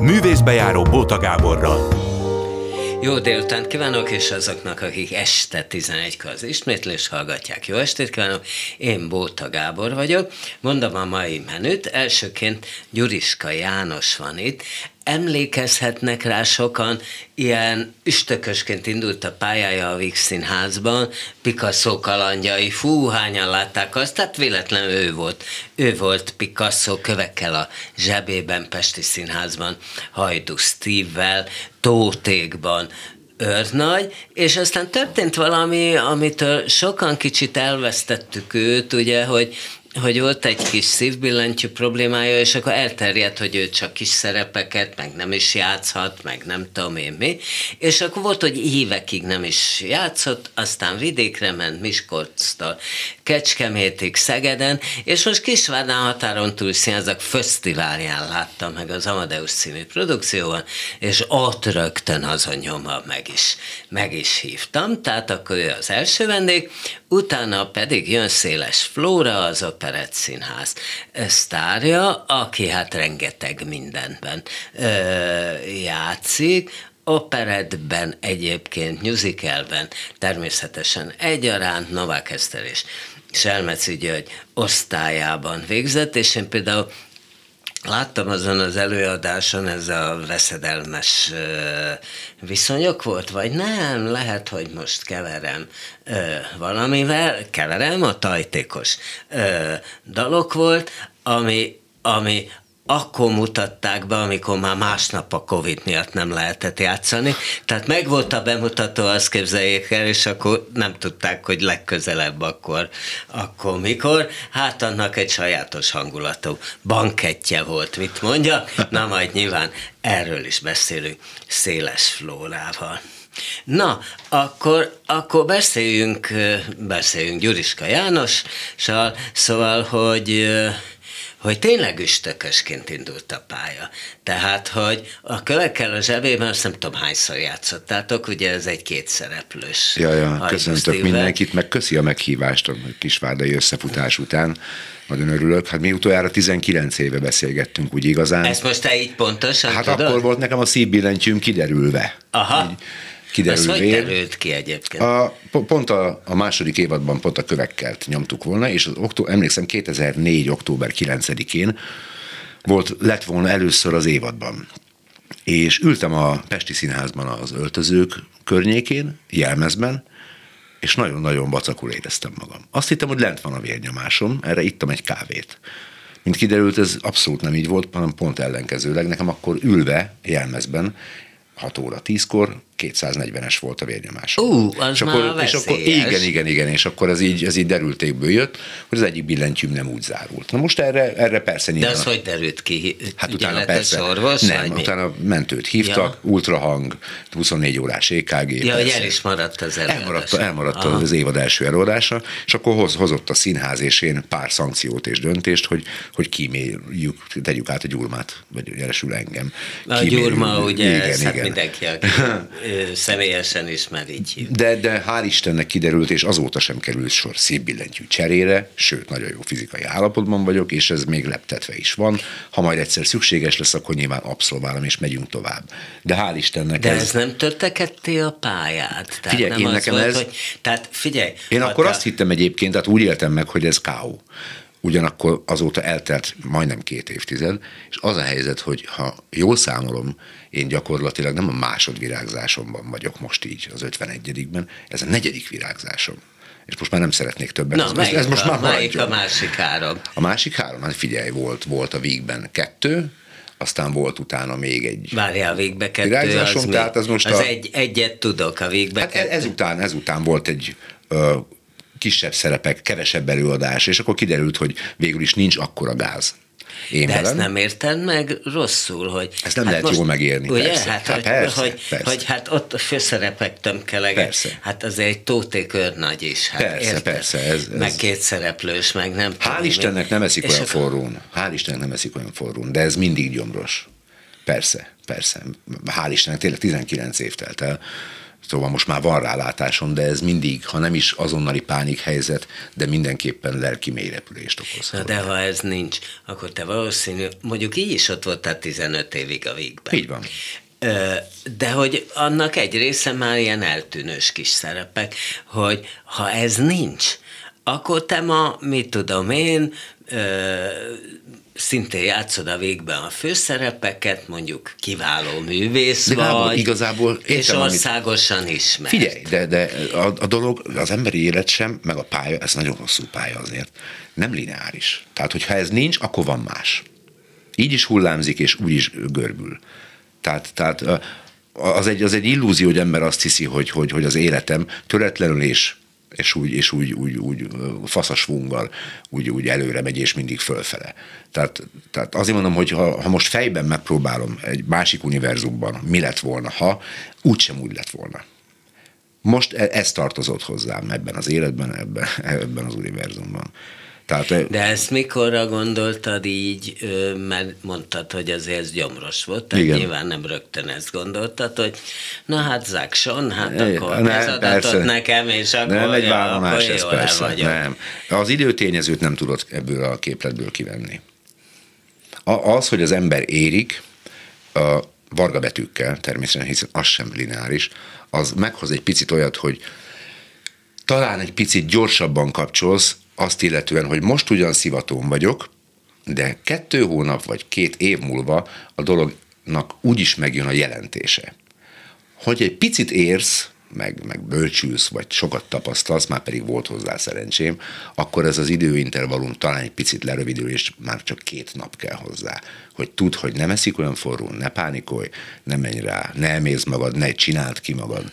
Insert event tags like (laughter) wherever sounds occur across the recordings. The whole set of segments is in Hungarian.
Művészbejáró Bóta Gáborral. Jó délután kívánok, és azoknak, akik este 11-kor az ismétlés hallgatják. Jó estét kívánok, én Bóta Gábor vagyok. Mondom a mai menüt. Elsőként Gyuriska János van itt. Emlékezhetnek rá sokan, ilyen üstökösként indult a pályája a Vix Színházban, Picasso kalandjai, fú, hányan látták azt, tehát véletlenül ő volt. Ő volt Picasso kövekkel a zsebében Pesti Színházban, Hajdu Steve-vel, Tótékban, őrnagy, és aztán történt valami, amitől sokan kicsit elvesztettük őt, ugye, hogy hogy volt egy kis szívbillentyű problémája, és akkor elterjedt, hogy ő csak kis szerepeket, meg nem is játszhat, meg nem tudom én mi, és akkor volt, hogy évekig nem is játszott, aztán vidékre ment Miskolctól, Kecskemétig, Szegeden, és most Kisvádán határon túl színházak fesztiválján láttam meg az Amadeus című produkcióban, és ott rögtön azon nyoma meg is, meg is hívtam, tehát akkor ő az első vendég, utána pedig jön Széles Flóra, az Operett Színház sztárja, aki hát rengeteg mindenben ö, játszik, operetben egyébként, musicalben természetesen egyaránt Novák Eszter és Selmeci György osztályában végzett, és én például Láttam azon az előadáson, ez a veszedelmes viszonyok volt, vagy nem, lehet, hogy most keverem valamivel, keverem, a tajtékos dalok volt, ami, ami akkor mutatták be, amikor már másnap a Covid miatt nem lehetett játszani. Tehát meg volt a bemutató, azt képzeljék el, és akkor nem tudták, hogy legközelebb akkor, akkor mikor. Hát annak egy sajátos hangulatú bankettje volt, mit mondja. Na majd nyilván erről is beszélünk Széles Flórával. Na, akkor, akkor beszéljünk, beszéljünk Gyuriska Jánossal, szóval, hogy hogy tényleg üstökösként indult a pálya. Tehát, hogy a kövekkel a zsebében azt nem tudom hányszor játszottátok, ugye ez egy kétszereplős. Ja, ja, köszöntök mindenkit, meg köszi a meghívást a kisvárdai összefutás után. Nagyon örülök. Hát mi utoljára 19 éve beszélgettünk, úgy igazán. Ezt most te így pontosan Hát tudod? akkor volt nekem a szívbillentyűm kiderülve. Aha. Így kiderül Ez hogy derült ki egyébként? A, pont a, a második évadban pont a kövekkel nyomtuk volna, és az októ, emlékszem 2004. október 9-én volt, lett volna először az évadban. És ültem a Pesti Színházban az öltözők környékén, jelmezben, és nagyon-nagyon vacakul éreztem magam. Azt hittem, hogy lent van a vérnyomásom, erre ittam egy kávét. Mint kiderült, ez abszolút nem így volt, hanem pont ellenkezőleg. Nekem akkor ülve, jelmezben, 6 óra 10-kor 240-es volt a vérnyomás. Ú, az és már akkor, és akkor veszélyes. igen, igen, igen, és akkor ez így, ez így derültékből jött, hogy az egyik billentyűm nem úgy zárult. Na most erre, erre persze De nyilván... az hogy derült ki? Hát utána persze. orvos, nem, vagy mi? utána mentőt hívtak, Ja. ultrahang, 24 órás EKG. Ja, hogy el is maradt az előadás. Elmaradt, elmaradt Aha. az évad első előadása, és akkor hoz, hozott a színház és én pár szankciót és döntést, hogy, hogy kíméljük, tegyük át a gyurmát, vagy jelesül engem. A Kíméljük. gyurma, ugye, igen, hát igen. mindenki, aki (laughs) személyesen ismer, így hív. De, de hál' Istennek kiderült, és azóta sem került sor szívbillentyű cserére, sőt, nagyon jó fizikai állapotban vagyok, és ez még leptetve is van. Ha majd egyszer szükséges lesz, akkor nyilván abszolválom, és megyünk tovább. De hál' Istennek De ez... ez nem törte ketté a pályát? Tehát Figyelj, nem én az nekem volt, ez- Hogy, tehát figyelj. Én akkor te- azt hittem egyébként, tehát úgy éltem meg, hogy ez káó. Ugyanakkor azóta eltelt majdnem két évtized, és az a helyzet, hogy ha jól számolom, én gyakorlatilag nem a másodvirágzásomban vagyok most így az 51-ben, ez a negyedik virágzásom. És most már nem szeretnék többet. Na, ez, melyik, ez most a, már melyik a másik három? A másik három, hát figyelj, volt, volt a Vígben kettő, aztán volt utána még egy. Várjál, végbe kettő, Virágzásom, az, tehát az most az a- egy, egyet tudok, a végbe Hát kettő. ezután, ezután volt egy ö, kisebb szerepek, kevesebb előadás, és akkor kiderült, hogy végül is nincs akkora gáz. Én De ezt velem. nem érted meg rosszul, hogy... Ezt nem lehet jól megérni, Ugye, persze. hát, Hát hogy, persze, hogy, persze. hogy, hát ott a főszerepek tömkelege, Persze. hát az egy tóték őrnagy is. Hát, Persze, érted? persze, ez- ez- Meg két szereplős, meg nem tudom Hál' mi. Istennek nem eszik olyan akkor- forrón. Hál' Istennek nem eszik olyan forrón, de ez mindig gyomros. Persze, persze. Hál' Istennek tényleg 19 év telt el. Szóval most már van rálátásom, de ez mindig, ha nem is azonnali pánik helyzet, de mindenképpen lelki mélyrepülést okoz. Na de ha ez nincs, akkor te valószínű, mondjuk így is ott voltál 15 évig a végben. Így van. De hogy annak egy része már ilyen eltűnős kis szerepek, hogy ha ez nincs, akkor te ma, mit tudom én, szintén játszod a végben a főszerepeket, mondjuk kiváló művész de Gábor, vagy, igazából értem, és országosan amit... ismert. Figyelj, de, de a, a dolog, az emberi élet sem, meg a pálya, ez nagyon hosszú pálya azért, nem lineáris. Tehát, hogyha ez nincs, akkor van más. Így is hullámzik, és úgy is görbül. Tehát, tehát az egy, az egy illúzió, hogy ember azt hiszi, hogy, hogy, hogy az életem töretlenül és és úgy, és úgy, úgy, úgy faszasvunggal úgy, úgy előre megy, és mindig fölfele. Tehát, tehát azért mondom, hogy ha, ha most fejben megpróbálom egy másik univerzumban, mi lett volna, ha, úgysem úgy lett volna. Most e, ez tartozott hozzám ebben az életben, ebben, ebben az univerzumban. Tehát, De ezt mikorra gondoltad így, mert mondtad, hogy azért ez gyomros volt, tehát igen. nyilván nem rögtön ezt gondoltad, hogy na hát Zákson, hát akkor ne, ez adatot nekem, és akkor, nem egy vállalás ez persze, vagyok. nem. Az időtényezőt nem tudod ebből a képletből kivenni. Az, hogy az ember érik, a varga betűkkel természetesen, hiszen az sem lineáris, az meghoz egy picit olyat, hogy talán egy picit gyorsabban kapcsolsz, azt illetően, hogy most ugyan szivatón vagyok, de kettő hónap vagy két év múlva a dolognak úgyis megjön a jelentése. Hogy egy picit érsz, meg, meg bölcsülsz, vagy sokat tapasztalsz, már pedig volt hozzá szerencsém, akkor ez az időintervallum talán egy picit lerövidül, és már csak két nap kell hozzá. Hogy tudd, hogy nem eszik olyan forró, ne pánikolj, ne menj rá, ne emész magad, ne csináld ki magad.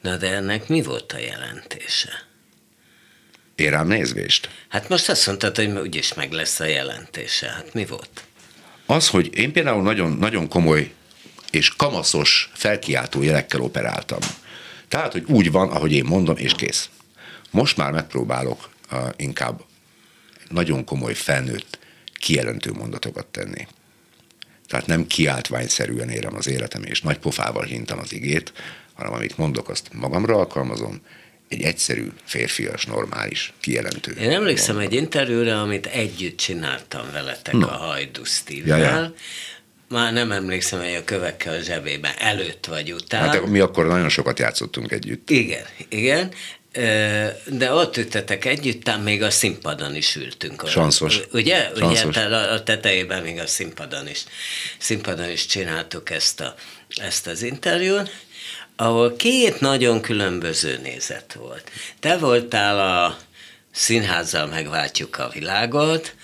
Na de ennek mi volt a jelentése? Én rám nézvést. Hát most azt mondtad, hogy úgyis meg lesz a jelentése. Hát mi volt? Az, hogy én például nagyon, nagyon komoly és kamaszos felkiáltó jelekkel operáltam. Tehát, hogy úgy van, ahogy én mondom, és kész. Most már megpróbálok uh, inkább nagyon komoly felnőtt kijelentő mondatokat tenni. Tehát nem kiáltványszerűen érem az életem, és nagy pofával hintam az igét, hanem amit mondok, azt magamra alkalmazom, egy egyszerű, férfias, normális, kijelentő. Én emlékszem egy interjúra, amit együtt csináltam veletek no. a Hajdu Steve-vel. Ja, ja. Már nem emlékszem, hogy a kövekkel a zsebében előtt vagy után. Hát mi akkor nagyon sokat játszottunk együtt. Igen, igen. De ott üttetek együtt, még a színpadon is ültünk. Sanszos. Ugye? Sanszos. Ugye a tetejében még a színpadon is, színpadon is csináltuk ezt, a, ezt az interjút, ahol két nagyon különböző nézet volt. Te voltál a színházzal megváltjuk a világot,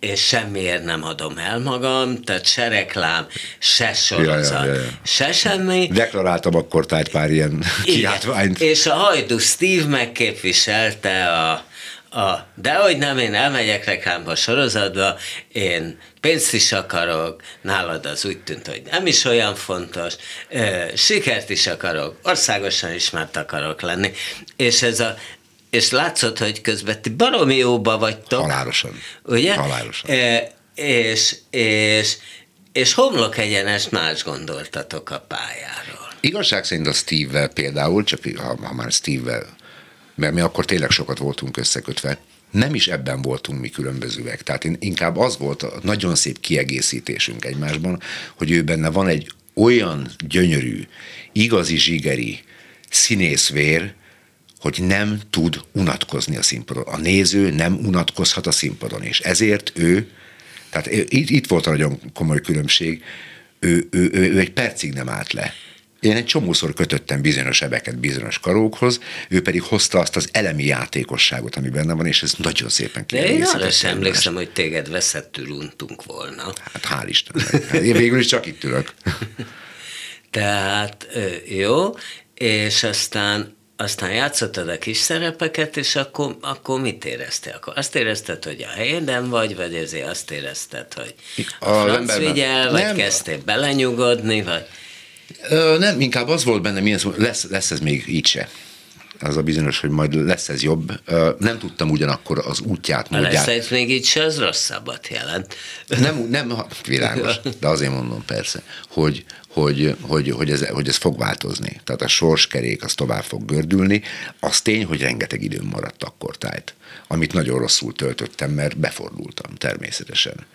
és semmiért nem adom el magam, tehát se reklám, se sorozat, ja, ja, ja, ja. se semmi. Deklaráltam akkor egy pár ilyen kiáltványt. És a hajdu Steve megképviselte a a, de hogy nem, én elmegyek reklámba sorozatba, én pénzt is akarok, nálad az úgy tűnt, hogy nem is olyan fontos, sikert is akarok, országosan ismert akarok lenni, és ez a és látszott, hogy közben ti baromi jóba vagytok. Halálosan. Ugye? Halálosan. E, és, és, és homlok egyenes más gondoltatok a pályáról. Igazság szerint a Steve-vel például, csak ha, ha már Steve-vel mert mi akkor tényleg sokat voltunk összekötve, nem is ebben voltunk mi különbözőek. Tehát inkább az volt a nagyon szép kiegészítésünk egymásban, hogy ő benne van egy olyan gyönyörű, igazi zsigeri színészvér, hogy nem tud unatkozni a színpadon. A néző nem unatkozhat a színpadon, és ezért ő, tehát itt, itt volt a nagyon komoly különbség, ő, ő, ő, ő egy percig nem állt le. Én egy csomószor kötöttem bizonyos ebeket bizonyos karókhoz, ő pedig hozta azt az elemi játékosságot, ami benne van, és ez nagyon szépen De én arra sem emlékszem, hogy téged veszettül untunk volna. Hát hál' Istennek. Hát én végül is csak itt ülök. (laughs) Tehát jó, és aztán aztán játszottad a kis szerepeket, és akkor, akkor mit éreztél? Akkor azt érezted, hogy a helyeden vagy, vagy ezért azt érezted, hogy a, a franc vigyel, vagy nem. kezdtél belenyugodni, vagy... Ö, nem, inkább az volt benne, milyen szó, lesz, lesz ez még így se. az a bizonyos, hogy majd lesz ez jobb. Nem tudtam ugyanakkor az útját, módját. lesz ez még így se, az rosszabbat jelent. Nem, nem, világos, de azért mondom persze, hogy, hogy, hogy, hogy, ez, hogy ez fog változni. Tehát a sorskerék az tovább fog gördülni. Az tény, hogy rengeteg időm maradt akkor tájt, amit nagyon rosszul töltöttem, mert befordultam természetesen.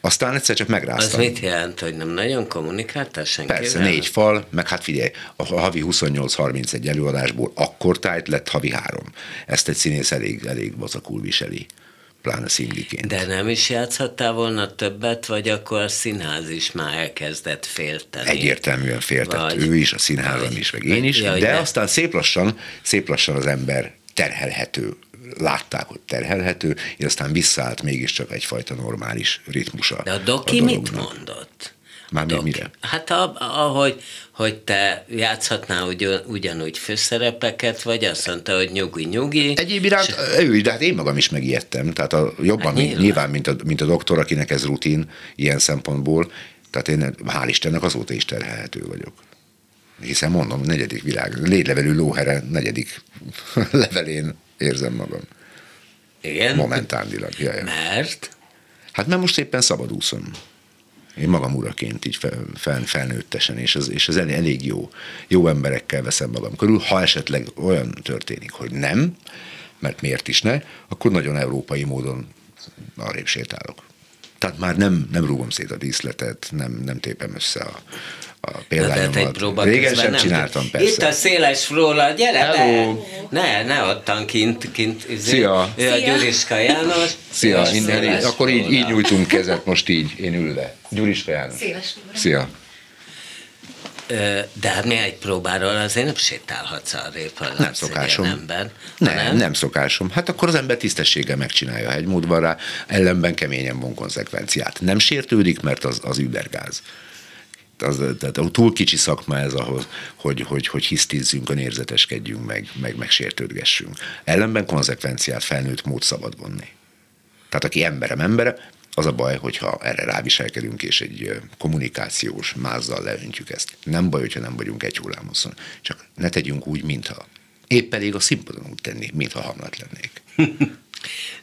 Aztán egyszer csak Az megráztam. mit jelent, hogy nem nagyon kommunikáltál senkivel? Persze, négy fal, meg hát figyelj, a havi 28-31 előadásból akkor tájt lett havi három. Ezt egy színész elég, elég vazakul viseli, pláne színdiként. De nem is játszhattál volna többet, vagy akkor a színház is már elkezdett félteni? Egyértelműen féltett Vagy- ő is, a színházam is, meg én is, Ja, hogy de ne- aztán szép lassan, szép lassan az ember terhelhető. Látták, hogy terhelhető, és aztán visszaállt mégiscsak egyfajta normális ritmusa. De a doki mit dolognak. mondott? Már Doki. mire? Hát a, ahogy hogy te játszhatnál ugyan, ugyanúgy főszerepeket, vagy azt mondta, hogy nyugi-nyugi. Egyéb iránt ő is, de hát én magam is megijedtem. Tehát a, jobban, Hát nyilván. nyilván, mint, a, mint a doktor, akinek ez rutin ilyen szempontból. Tehát én hál' Istennek azóta is terhelhető vagyok. Hiszen mondom, negyedik világ, létlevelű lóhere negyedik (laughs) levelén érzem magam. Igen? Momentánilag. Ja, ja. Mert? Hát mert most éppen szabadúszom. Én magam uraként így fel, fel, felnőttesen, és ez, és elég, elég jó. Jó emberekkel veszem magam körül. Ha esetleg olyan történik, hogy nem, mert miért is ne, akkor nagyon európai módon arrébb sétálok. Tehát már nem, nem rúgom szét a díszletet, nem, nem tépem össze a, a példányomat. próba Régen sem nem csináltam, persze. Itt a széles fróla, gyere Hello. be! Ne, ne ottan kint, kint izé, Szia. Ő a Gyuriska János. Szia, ő a innen, széles akkor így, így nyújtunk kezet, most így, én ülve. Gyuriska János. Széles. Szia. De hát mi egy próbáról azért nem sétálhatsz arrébb, ha Nem látsz egy szokásom. ember. Nem, nem, nem szokásom. Hát akkor az ember tisztességgel megcsinálja, egy mód van rá, ellenben keményen von konzekvenciát. Nem sértődik, mert az, az übergáz. Az, tehát túl kicsi szakma ez ahhoz, hogy, hogy, hogy hisztizzünk, önérzeteskedjünk, meg, meg, meg sértődgessünk. Ellenben konzekvenciát felnőtt mód szabad vonni. Tehát aki emberem embere, az a baj, hogyha erre ráviselkedünk, és egy kommunikációs mázzal leöntjük ezt. Nem baj, hogyha nem vagyunk egy hullámoszon. Csak ne tegyünk úgy, mintha. Épp elég a színpadon úgy tenni, mintha hamlat lennék. (laughs)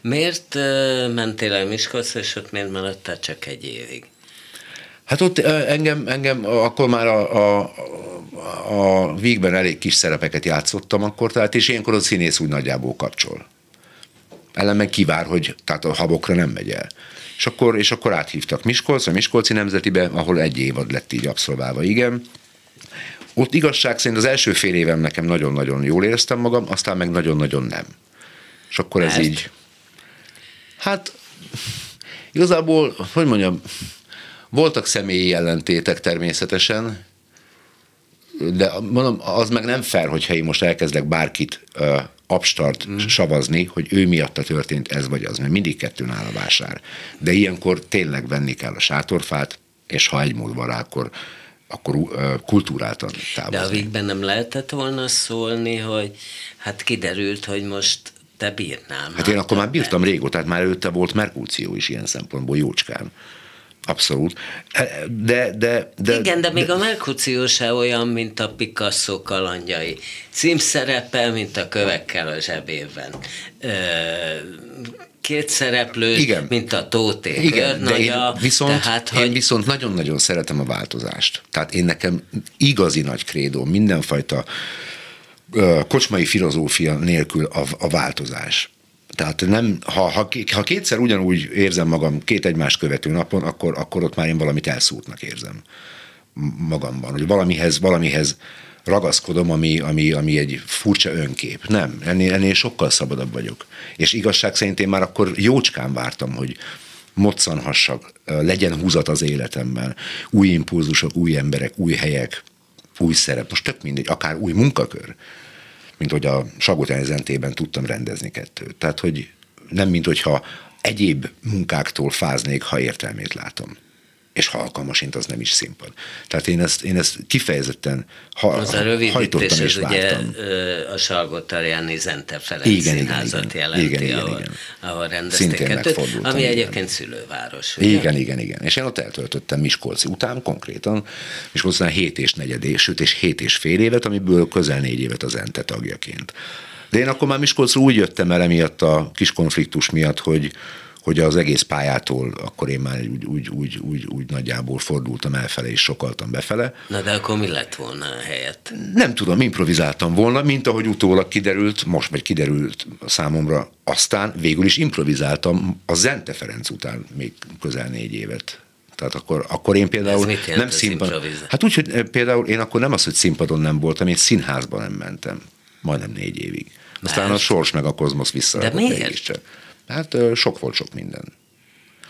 Miért mentél el Miskolcra, és ott miért maradtál csak egy évig? Hát ott engem, engem akkor már a, a, a Vígben elég kis szerepeket játszottam akkor, tehát és ilyenkor a színész úgy nagyjából kapcsol. Ellenben kivár, hogy tehát a habokra nem megy el. És akkor, és akkor áthívtak Miskolcra, Miskolci Nemzetibe, ahol egy évad lett így abszolválva, igen. Ott igazság szerint az első fél évem nekem nagyon-nagyon jól éreztem magam, aztán meg nagyon-nagyon nem. És akkor ez Mert? így... Hát igazából, hogy mondjam, voltak személyi ellentétek természetesen, de mondom, az meg nem fair, hogyha én most elkezdek bárkit uh, abstart mm. savazni, hogy ő miatta történt ez vagy az, mert mindig kettőn áll a vásár. De ilyenkor tényleg venni kell a sátorfát, és ha egy mód van rá, akkor, akkor uh, kultúráltan De a távozni. Vígben nem lehetett volna szólni, hogy hát kiderült, hogy most te bírnál. Hát én akkor már többet. bírtam régóta, tehát már előtte volt Merkúció is ilyen szempontból, jócskán. Abszolút. De, de, de, Igen, de még a Merkució se olyan, mint a Picasso kalandjai. Címszerepe, mint a kövekkel a zsebében. Ö, két szereplő, Igen. mint a Tóté Igen, de én viszont, tehát, én hogy viszont nagyon-nagyon szeretem a változást. Tehát én nekem igazi nagy krédó, mindenfajta kocsmai filozófia nélkül a, a változás. Tehát nem, ha, ha, ha kétszer ugyanúgy érzem magam két egymást követő napon, akkor, akkor ott már én valamit elszúrtnak érzem magamban, hogy valamihez, valamihez ragaszkodom, ami, ami, ami egy furcsa önkép. Nem, ennél, ennél sokkal szabadabb vagyok. És igazság szerint én már akkor jócskán vártam, hogy moccanhassak, legyen húzat az életemben, új impulzusok, új emberek, új helyek, új szerep, most tök mindegy, akár új munkakör, mint hogy a Sagotány zentében tudtam rendezni kettőt. Tehát, hogy nem mint hogyha egyéb munkáktól fáznék, ha értelmét látom. És ha alkalmasint, az nem is színpad. Tehát én ezt, én ezt kifejezetten ha, az a rövidítés, és ugye a Salgó Tarjáni Zente Ferenc igen, színházat igen, jelenti, igen, igen, ahol, igen. ahol rendezték kettőt, ami igen. egyébként szülőváros. Ugye? Igen, igen, igen. És én ott eltöltöttem Miskolci után konkrétan, Miskolci után 7 és negyed, sőt és 7 és fél évet, amiből közel négy évet az Ente tagjaként. De én akkor már Miskolcra úgy jöttem el emiatt a kis konfliktus miatt, hogy, hogy az egész pályától akkor én már úgy, úgy, úgy, úgy, úgy nagyjából fordultam elfele és sokaltam befele. Na de akkor mi lett volna a helyet? Nem tudom, improvizáltam volna, mint ahogy utólag kiderült, most vagy kiderült számomra, aztán végül is improvizáltam a Zente Ferenc után még közel négy évet. Tehát akkor, akkor én például nem színpadon. Hát úgy, hogy például én akkor nem az, hogy színpadon nem voltam, én színházban nem mentem. Majdnem négy évig. Aztán Mert? a sors meg a kozmosz vissza. De miért? Hát sok volt sok minden.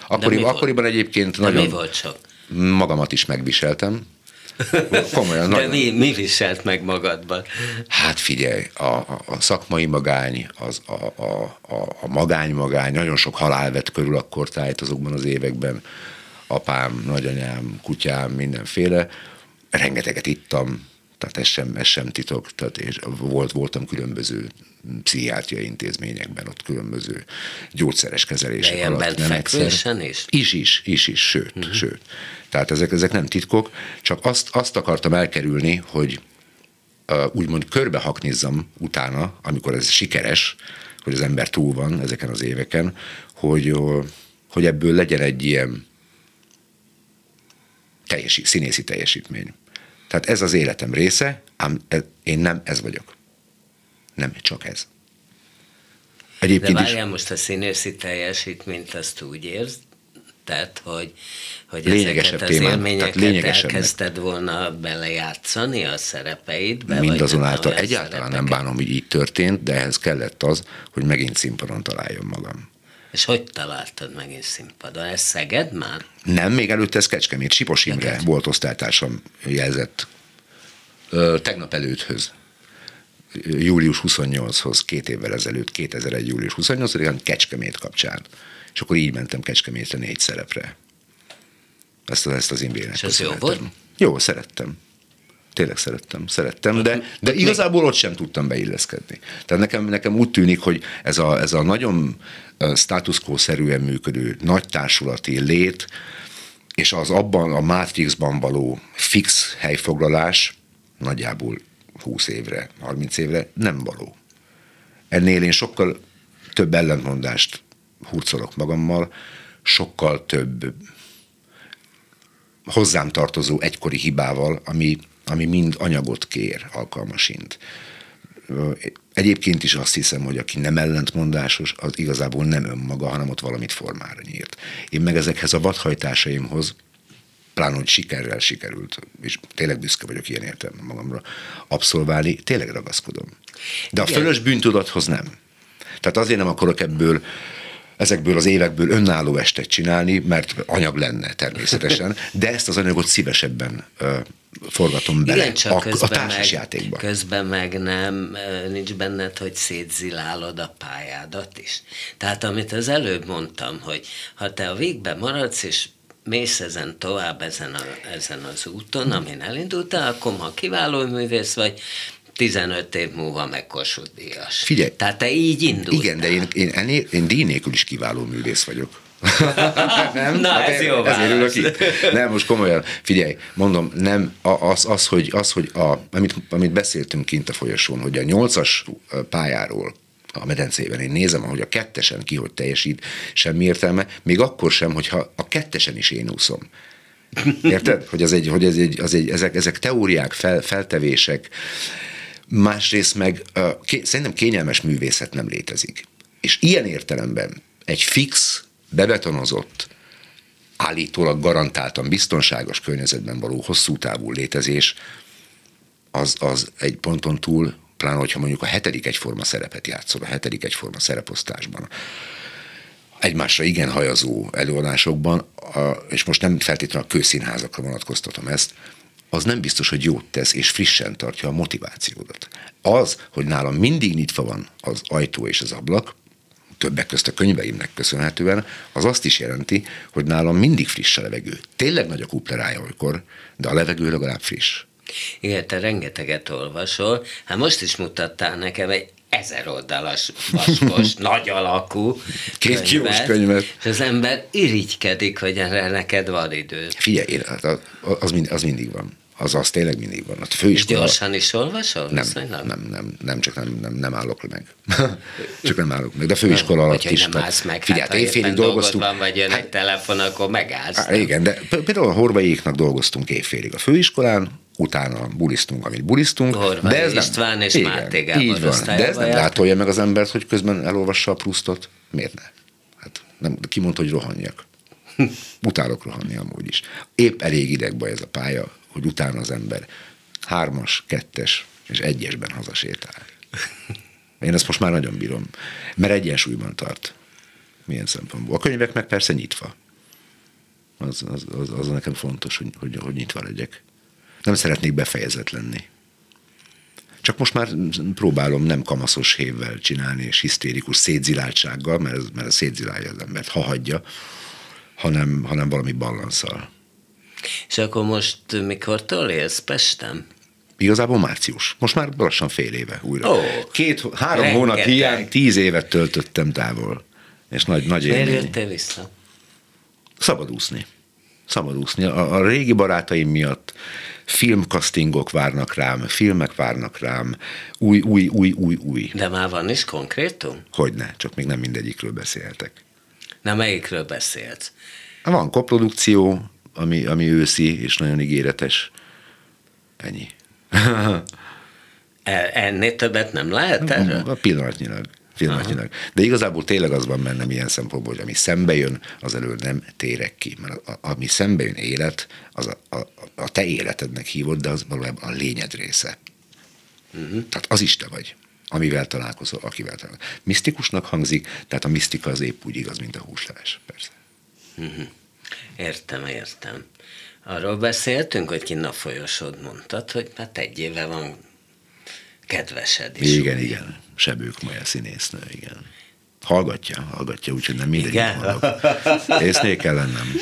Akkori, akkoriban egyébként De nagyon... mi volt sok? Magamat is megviseltem. Komolyan. (laughs) De nagyon... mi, mi viselt meg magadban? Hát figyelj, a, a, a szakmai magány, az, a, a, a, a magány magány, nagyon sok halál vett körül akkor tájt azokban az években. Apám, nagyanyám, kutyám, mindenféle. Rengeteget ittam, tehát ez sem, ez sem titok, tehát és volt, voltam különböző pszichiátriai intézményekben, ott különböző gyógyszeres kezelések De alatt. Nem egyszer. is? Is, is, is, is, sőt, uh-huh. sőt. Tehát ezek, ezek nem titkok, csak azt, azt akartam elkerülni, hogy uh, úgymond körbehaknizzam utána, amikor ez sikeres, hogy az ember túl van ezeken az éveken, hogy, uh, hogy ebből legyen egy ilyen teljesi, színészi teljesítmény. Tehát ez az életem része, ám én nem ez vagyok. Nem csak ez. Egyébként De várjál is... most a színészi teljesítményt, azt úgy érz, tehát, hogy, hogy ezeket az témán, élményeket elkezdted volna belejátszani a szerepeidbe? Mindazonáltal egyáltalán nem bánom, hogy így történt, de ehhez kellett az, hogy megint színpadon találjam magam. És hogy találtad megint színpadon? Ez Szeged már? Nem, még előtte ez Kecskemét. Sipos Imre Neked? volt osztálytársam jelzett ö, tegnap előtthöz július 28-hoz, két évvel ezelőtt, 2001. július 28-án Kecskemét kapcsán. És akkor így mentem Kecskemétre négy szerepre. Ezt, ezt az imbének. És ez jó volt? Jó, szerettem. Tényleg szerettem, szerettem, de, de igazából ott sem tudtam beilleszkedni. Tehát nekem, nekem úgy tűnik, hogy ez a, ez a nagyon status quo-szerűen működő nagy társulati lét, és az abban a Matrixban való fix helyfoglalás nagyjából 20 évre, 30 évre nem való. Ennél én sokkal több ellentmondást hurcolok magammal, sokkal több hozzám tartozó egykori hibával, ami, ami mind anyagot kér alkalmasint. Egyébként is azt hiszem, hogy aki nem ellentmondásos, az igazából nem önmaga, hanem ott valamit formára nyírt. Én meg ezekhez a vadhajtásaimhoz pláne, hogy sikerrel sikerült, és tényleg büszke vagyok ilyen értelemben magamra abszolválni, tényleg ragaszkodom. De a fölös bűntudathoz nem. Tehát azért nem akarok ebből ezekből az évekből önálló estet csinálni, mert anyag lenne természetesen, de ezt az anyagot szívesebben forgatom bele Igen, csak a, közben a társas meg, játékban. Közben meg nem, nincs benned, hogy szétzilálod a pályádat is. Tehát amit az előbb mondtam, hogy ha te a végben maradsz, és mész ezen tovább, ezen, a, ezen az úton, amin elindultál, akkor ha kiváló művész vagy, 15 év múlva meg Kossuth Díjas. Figyelj. Tehát te így indultál. Igen, de én, én, én, én díj nélkül is kiváló művész vagyok. nem? (laughs) Na, hát ez jó Ezért ülök itt. Nem, most komolyan, figyelj, mondom, nem, az, az hogy, az, hogy a, amit, amit beszéltünk kint a folyosón, hogy a nyolcas pályáról a medencében. Én nézem, ahogy a kettesen ki, hogy teljesít, semmi értelme, még akkor sem, hogyha a kettesen is én úszom. Érted? Hogy, az egy, hogy ez egy, az egy, ezek, ezek teóriák, fel, feltevések. Másrészt meg szerintem kényelmes művészet nem létezik. És ilyen értelemben egy fix, bebetonozott, állítólag garantáltan biztonságos környezetben való hosszú távú létezés, az, az egy ponton túl pláne, hogyha mondjuk a hetedik egyforma szerepet játszol, a hetedik egyforma szereposztásban, egymásra igen hajazó előadásokban, és most nem feltétlenül a kőszínházakra vonatkoztatom ezt, az nem biztos, hogy jót tesz, és frissen tartja a motivációdat. Az, hogy nálam mindig nyitva van az ajtó és az ablak, többek közt a könyveimnek köszönhetően, az azt is jelenti, hogy nálam mindig friss a levegő. Tényleg nagy a kuplerája olykor, de a levegő legalább friss. Igen, te rengeteget olvasol. Hát most is mutattál nekem egy ezer oldalas vaskos, (laughs) nagy alakú Két kilós könyvet. És az ember irigykedik, hogy erre neked van idő. Figyelj, én, hát az, mind, az mindig van. Az, az tényleg mindig van. A főiskola... Gyorsan is olvasol? Nem, nem, nem, nem, nem, csak nem, nem, nem állok meg. (laughs) csak nem állok meg. De a főiskola alatt Vagy, is. nem állsz meg. Figyelj, hát, ha évfélig dolgoztunk. Van, vagy jön egy telefon, akkor megállsz. Á, igen, de például a Horvaiéknak dolgoztunk évfélig a főiskolán, utána bulisztunk, amit bulisztunk. Horvai de ez István és igen, Máté Gábor így van, De ez nem járt. gátolja meg az embert, hogy közben elolvassa a Proustot. Miért ne? Hát nem, ki mondta, hogy rohanjak. (laughs) Utálok rohanni amúgy is. Épp elég idegbe ez a pálya, hogy utána az ember hármas, kettes és egyesben hazasétál. Én ezt most már nagyon bírom, mert egyensúlyban tart. Milyen szempontból. A könyvek meg persze nyitva. Az, az, az, az nekem fontos, hogy, hogy, hogy nyitva legyek. Nem szeretnék befejezett lenni. Csak most már próbálom nem kamaszos hévvel csinálni, és hisztérikus szétziláltsággal, mert mert ez szétzilálja az embert, ha hagyja, hanem, hanem valami balanszal. És akkor most mikor élsz Pesten? Igazából március. Most már lassan fél éve újra. Ó, Két, három rengeteg. hónap hiány, tíz évet töltöttem távol. És nagy, nagy Miért élmény. jöttél vissza? Szabadúszni. Szabadúszni. A, a régi barátaim miatt filmkastingok várnak rám, filmek várnak rám, új, új, új, új, új. De már van is konkrétum? Hogyne, csak még nem mindegyikről beszéltek. Na, melyikről beszélsz? Van koprodukció, ami, ami őszi és nagyon ígéretes. Ennyi. E- Ennél többet nem lehet erről? A pillanatnyilag. pillanatnyilag. De igazából tényleg az van bennem ilyen szempontból, hogy ami szembe jön, az elől nem térek ki. Mert a, ami szembe jön élet, az a, a, a te életednek hívod, de az valójában a lényed része. Uh-huh. Tehát az is te vagy, amivel találkozol, akivel találkozol. Misztikusnak hangzik, tehát a misztika az épp úgy igaz, mint a húsleves, persze. Értem, értem. Arról beszéltünk, hogy kinn a folyosód mondtad, hogy hát egy éve van kedvesed is. Igen, új. igen. Sebők Maja színésznő, igen. Hallgatja, hallgatja, úgyhogy nem mindegy. Igen? mondok. Észnél kell lennem.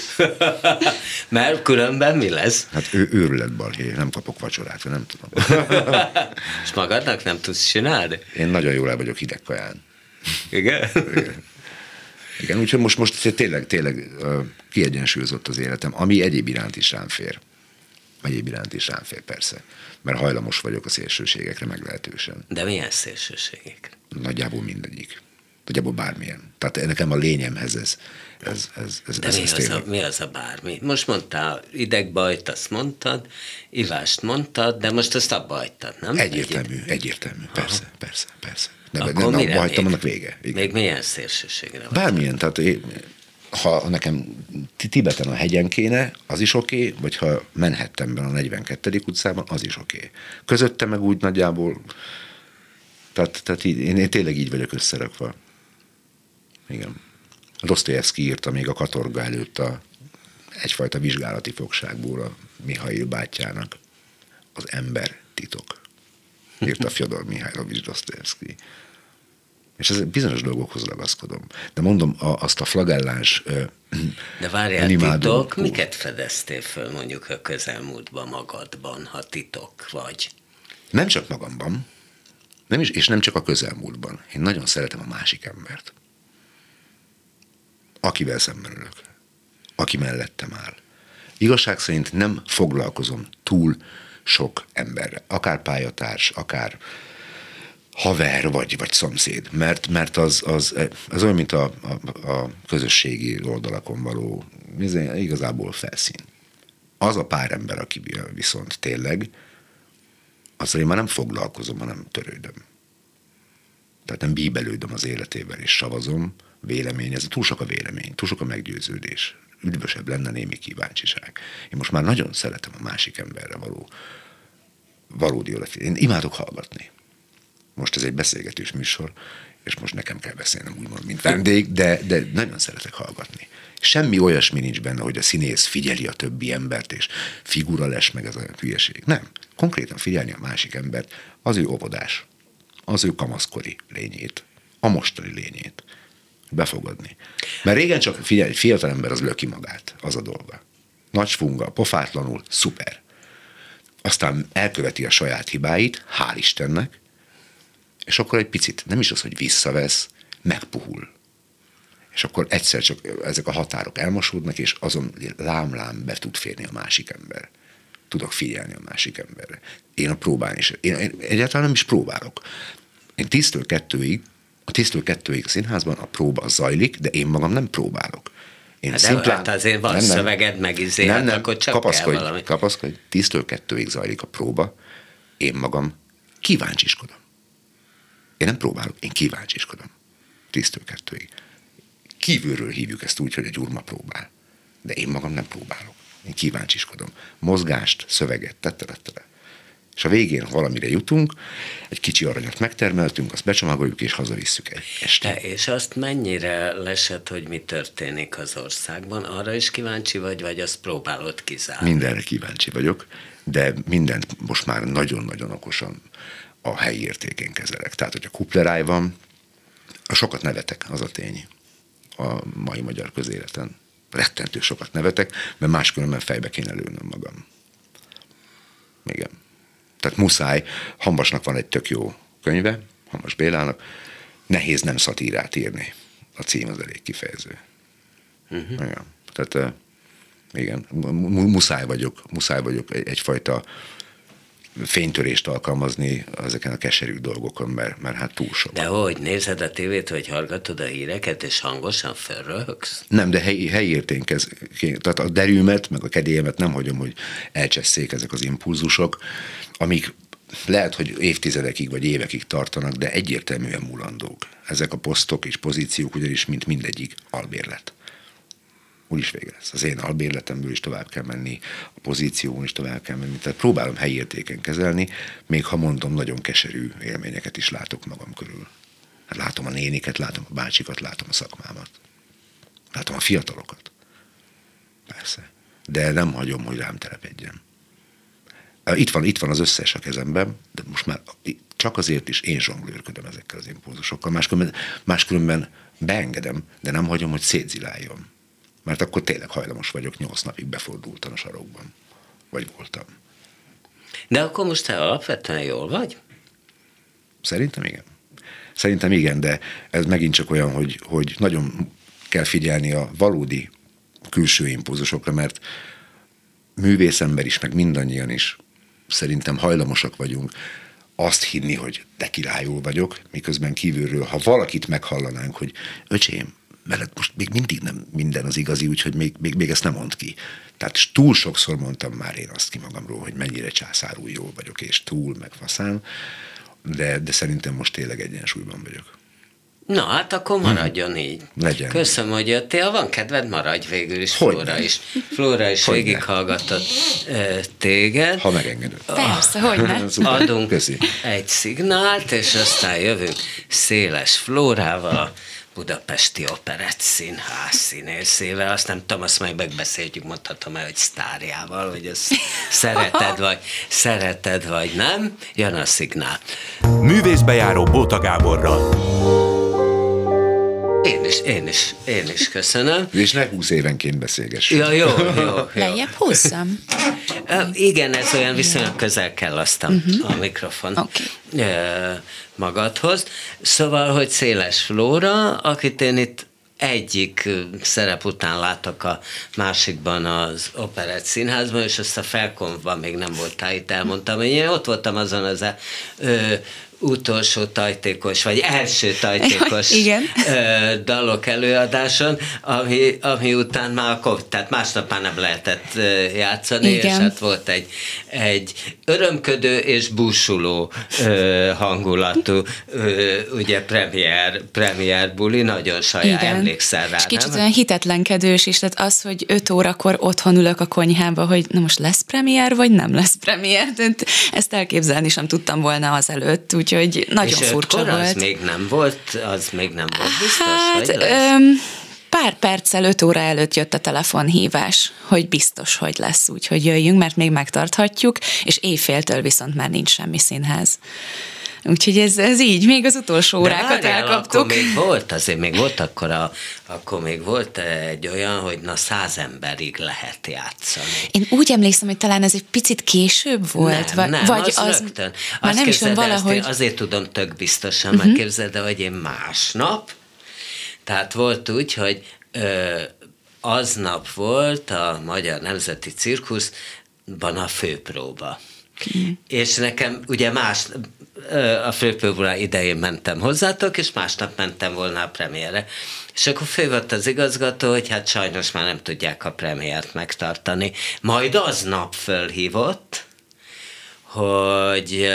(laughs) Mert különben mi lesz? Hát ő őrület balhé, nem kapok vacsorát, nem tudom. (laughs) És magadnak nem tudsz csinálni? Én nagyon jól el vagyok hideg kaján. Igen? Igen, úgyhogy most, most tényleg, tényleg kiegyensúlyozott az életem, ami egyéb iránt is rám fér. Egyéb iránt is rám fér, persze. Mert hajlamos vagyok a szélsőségekre meglehetősen. De milyen szélsőségek? Nagyjából mindegyik. Nagyjából bármilyen. Tehát nekem a lényemhez ez, ez, ez, ez, De ez, mi ez az, a, mi az a bármi? Most mondtál idegbajt, azt mondtad, ivást mondtad, de most azt abba hagytad, nem? Egyértelmű, egyértelmű. Persze, persze, persze. De, Akkor nem, mire abba hagytam, annak vége. Igen. Még milyen szélsőségre? Bármilyen, tehát én, ha nekem Ti- Tibeten a hegyen kéne, az is oké, okay, vagy ha Manhattanben a 42. utcában, az is oké. Okay. Közötte meg úgy nagyjából, tehát, tehát így, én, én tényleg így vagyok összerakva. Igen. Dostoyevsky írta még a katorga előtt a, egyfajta vizsgálati fogságból a Mihail bátyjának az ember titok. Írta Fyodor Mihálylovics Dostoyevsky. És ez bizonyos dolgokhoz ragaszkodom. De mondom, a, azt a flagelláns De várjál, animádó- titok, miket fedeztél föl mondjuk a közelmúltban magadban, ha titok vagy? Nem csak magamban, nem is, és nem csak a közelmúltban. Én nagyon szeretem a másik embert. Akivel szemben ülök. Aki mellettem áll. Igazság szerint nem foglalkozom túl sok emberre. Akár pályatárs, akár haver vagy, vagy szomszéd, mert, mert az, az, az olyan, mint a, a, a közösségi oldalakon való igazából felszín. Az a pár ember, aki viszont tényleg, azzal én már nem foglalkozom, hanem törődöm. Tehát nem bíbelődöm az életével, és savazom, véleményezem. Túl sok a vélemény, túl sok a meggyőződés. Üdvösebb lenne némi kíváncsiság. Én most már nagyon szeretem a másik emberre való valódi odafigyelni. Én imádok hallgatni. Most ez egy beszélgetős műsor, és most nekem kell beszélnem úgymond, mint vendég, de, de nagyon szeretek hallgatni. Semmi olyasmi nincs benne, hogy a színész figyeli a többi embert, és figura lesz meg ez a hülyeség. Nem. Konkrétan figyelni a másik embert, az ő óvodás, az ő kamaszkori lényét, a mostani lényét, befogadni. Mert régen csak, figyelj, egy fiatal ember az löki magát, az a dolga. Nagy funga, pofátlanul, szuper. Aztán elköveti a saját hibáit, hál' Istennek, és akkor egy picit, nem is az, hogy visszavesz, megpuhul. És akkor egyszer csak ezek a határok elmosódnak, és azon lámlám be tud férni a másik ember. Tudok figyelni a másik emberre. Én a próbán is. Én, én egyáltalán nem is próbálok. Én tíztől kettőig, a tíztől kettőig a színházban a próba zajlik, de én magam nem próbálok. Én hát szimplán, de hát azért van nem, nem, szöveged, meg izé, nem, nem, hát akkor csak kapaszkodj, kell valami. Kapaszkodj, tíztől kettőig zajlik a próba, én magam kíváncsiskodom. Én nem próbálok, én kíváncsiskodom. Tíztől kettőig. Kívülről hívjuk ezt úgy, hogy egy urma próbál. De én magam nem próbálok. Én kíváncsiskodom. Mozgást, szöveget, tettelettere. És a végén valamire jutunk, egy kicsi aranyat megtermeltünk, azt becsomagoljuk és hazavisszük egy este. De és azt mennyire lesett, hogy mi történik az országban? Arra is kíváncsi vagy, vagy azt próbálod kizárni? Mindenre kíváncsi vagyok, de mindent most már nagyon-nagyon okosan a helyi értékén kezelek. Tehát, hogyha kupleráj van, a sokat nevetek, az a tény a mai magyar közéleten. Rettentő sokat nevetek, mert máskülönben fejbe kéne lőnöm magam. Igen. Tehát muszáj, Hambasnak van egy tök jó könyve, Hambas Bélának, nehéz nem szatírát írni. A cím az elég kifejező. Uh-huh. Igen. Tehát igen, muszáj vagyok, muszáj vagyok egyfajta fénytörést alkalmazni ezeken a keserű dolgokon, mert, mert hát túl sok. De hogy, nézed a tévét, hogy hallgatod a híreket, és hangosan felröhögsz? Nem, de helyi, helyi érténkez, tehát a derűmet, meg a kedélyemet nem hagyom, hogy elcsesszék ezek az impulzusok, amik lehet, hogy évtizedekig vagy évekig tartanak, de egyértelműen mulandók. Ezek a posztok és pozíciók ugyanis, mint mindegyik albérlet úgyis vége lesz. Az én albérletemből is tovább kell menni, a pozíciómon is tovább kell menni. Tehát próbálom helyi kezelni, még ha mondom, nagyon keserű élményeket is látok magam körül. Hát látom a néniket, látom a bácsikat, látom a szakmámat. Látom a fiatalokat. Persze. De nem hagyom, hogy rám telepedjen. Itt van, itt van az összes a kezemben, de most már csak azért is én zsonglőrködöm ezekkel az impulzusokkal. Máskülönben, máskülönben beengedem, de nem hagyom, hogy szétziláljon mert akkor tényleg hajlamos vagyok nyolc napig befordultan a sarokban. Vagy voltam. De akkor most te alapvetően jól vagy? Szerintem igen. Szerintem igen, de ez megint csak olyan, hogy, hogy nagyon kell figyelni a valódi külső impulzusokra, mert művészember is, meg mindannyian is szerintem hajlamosak vagyunk azt hinni, hogy de királyul vagyok, miközben kívülről, ha valakit meghallanánk, hogy öcsém, mert most még mindig nem minden az igazi, úgyhogy még, még, még ezt nem mond ki. Tehát túl sokszor mondtam már én azt ki magamról, hogy mennyire császárul jó vagyok, és túl, meg faszán, de, de szerintem most tényleg egyensúlyban vagyok. Na, hát akkor maradjon hmm. így. Legyen. Köszönöm, hogy jöttél. Van kedved, maradj végül is. Hogy Flóra is. Flóra is hogy végighallgatott e, téged. Ha megengeded. Persze, hogy ne. (laughs) Adunk Köszi. egy szignált, és aztán jövünk széles Flórával Budapesti Operett Színház színészével, azt nem tudom, azt majd megbeszéljük, mondhatom el, hogy sztárjával, hogy ezt szereted vagy, szereted vagy nem, jön a szignál. Művészbejáró Bóta Gáborral. Én is, én is, én is köszönöm. És ne 20 évenként beszélgessünk. Ja, jó, jó, jó. Lejjebb húzzam. Igen, ez olyan viszonylag közel kell aztán uh-huh. a mikrofon okay. magadhoz. Szóval, hogy Széles Flóra, akit én itt egyik szerep után látok a másikban az Operett Színházban, és ezt a felkonfban még nem voltál itt, elmondtam, hogy én ott voltam azon az ö, utolsó tajtékos, vagy első tajtékos Igen. dalok előadáson, ami, ami után már akkor, tehát másnap már nem lehetett játszani, Igen. és hát volt egy, egy örömködő és búsuló hangulatú ugye premier, premier buli, nagyon saját Igen. emlékszel rá. És kicsit nem? olyan hitetlenkedős is, tehát az, hogy öt órakor otthon ülök a konyhába, hogy na most lesz premier, vagy nem lesz premier, tehát ezt elképzelni sem tudtam volna azelőtt, úgy úgyhogy nagyon és furcsa volt. az még nem volt, az még nem volt biztos, hát, hogy öm, pár perccel, öt óra előtt jött a telefonhívás, hogy biztos, hogy lesz úgy, hogy jöjjünk, mert még megtarthatjuk, és éjféltől viszont már nincs semmi színház. Úgyhogy ez, ez így, még az utolsó De órákat várjál, elkaptuk. Akkor még volt, azért még volt akkor, a, akkor még volt egy olyan, hogy na száz emberig lehet játszani. Én úgy emlékszem, hogy talán ez egy picit később volt, nem, nem, vagy az, az, rögtön. Azt nem is képzeld el, ezt valahogy... én azért tudom tök biztosan, uh-huh. megképzeld el, hogy én másnap, tehát volt úgy, hogy ö, aznap volt a Magyar Nemzeti Cirkuszban a főpróba. Mm. És nekem ugye más, a főpróba idején mentem hozzátok, és másnap mentem volna a premiére. És akkor fővett az igazgató, hogy hát sajnos már nem tudják a premiért megtartani. Majd aznap fölhívott, hogy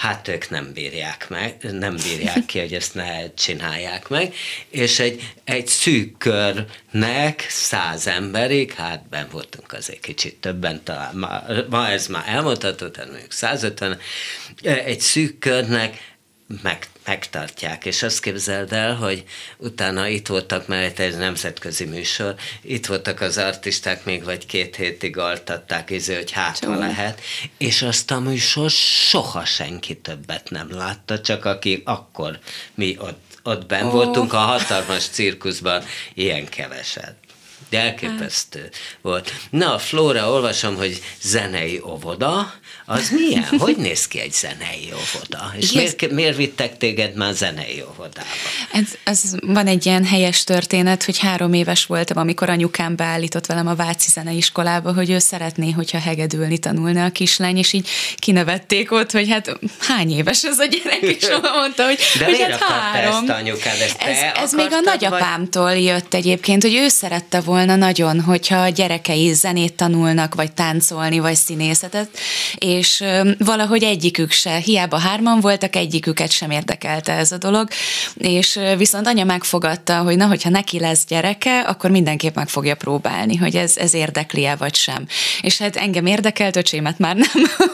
hát ők nem bírják meg, nem bírják ki, hogy ezt ne csinálják meg, és egy, egy szűk körnek száz emberig, hát ben voltunk azért kicsit többen, talán ma, ma ez már elmondható, tehát mondjuk 150, egy szűk körnek meg, megtartják, és azt képzeld el, hogy utána itt voltak, mert egy nemzetközi műsor, itt voltak az artisták, még vagy két hétig altatták, izé, hogy hátva lehet, és azt a műsor soha senki többet nem látta, csak aki akkor mi ott, ott ben oh. voltunk a hatalmas cirkuszban, ilyen keveset. De elképesztő volt. Na, Flóra, olvasom, hogy zenei óvoda, az milyen? Hogy néz ki egy zenei óvoda? És miért, miért vittek téged már zenei óvodába? Ez, ez van egy ilyen helyes történet, hogy három éves voltam, amikor anyukám beállított velem a Váci Zeneiskolába, hogy ő szeretné, hogyha hegedülni tanulna a kislány, és így kinevették ott, hogy hát hány éves ez a gyerek, és (laughs) mondta, hogy, De hogy miért hát három. ezt anyukád? Ezt ez, ez még a nagyapámtól vagy? jött egyébként, hogy ő szerette volna nagyon, hogyha a gyerekei zenét tanulnak, vagy táncolni, vagy színészetet, és valahogy egyikük se, hiába hárman voltak, egyiküket sem érdekelte ez a dolog, és viszont anya megfogadta, hogy na, hogyha neki lesz gyereke, akkor mindenképp meg fogja próbálni, hogy ez, ez érdekli-e vagy sem. És hát engem érdekelt, öcsémet már nem,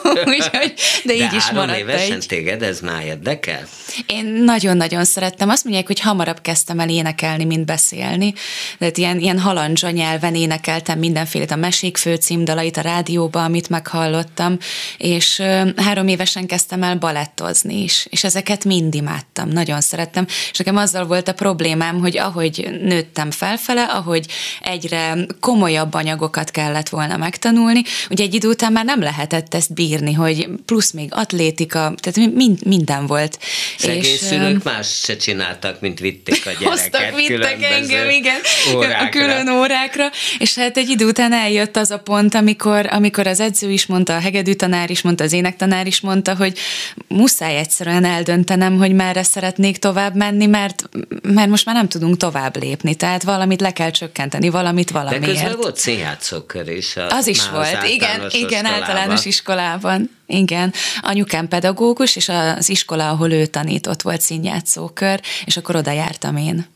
(laughs) Úgyhogy, de így de is maradt évesen egy. téged ez már érdekel? Én nagyon-nagyon szerettem. Azt mondják, hogy hamarabb kezdtem el énekelni, mint beszélni. Tehát ilyen, ilyen halandzsa nyelven énekeltem mindenfélét, a mesék főcímdalait a rádióba, amit meghallottam, és három évesen kezdtem el balettozni is, és ezeket mind imádtam, nagyon szerettem, és nekem azzal volt a problémám, hogy ahogy nőttem felfele, ahogy egyre komolyabb anyagokat kellett volna megtanulni, ugye egy idő után már nem lehetett ezt bírni, hogy plusz még atlétika, tehát mind, minden volt. Szegény és, szülők más se csináltak, mint vitték a gyereket. (laughs) Hoztak, vittek engem, igen, órákra. a külön órákra, és hát egy idő után eljött az a pont, amikor, amikor az edző is mondta, a hegedű tanár is mondta, az énektanár is mondta, hogy muszáj egyszerűen eldöntenem, hogy merre szeretnék tovább menni, mert, mert most már nem tudunk tovább lépni, tehát valamit le kell csökkenteni, valamit valamiért. De közben volt színjátszókör is. A, az is volt, az igen, igen, iskolában. általános iskolában. Igen, anyukám pedagógus, és az iskola, ahol ő tanított, volt színjátszókör, és akkor oda jártam én.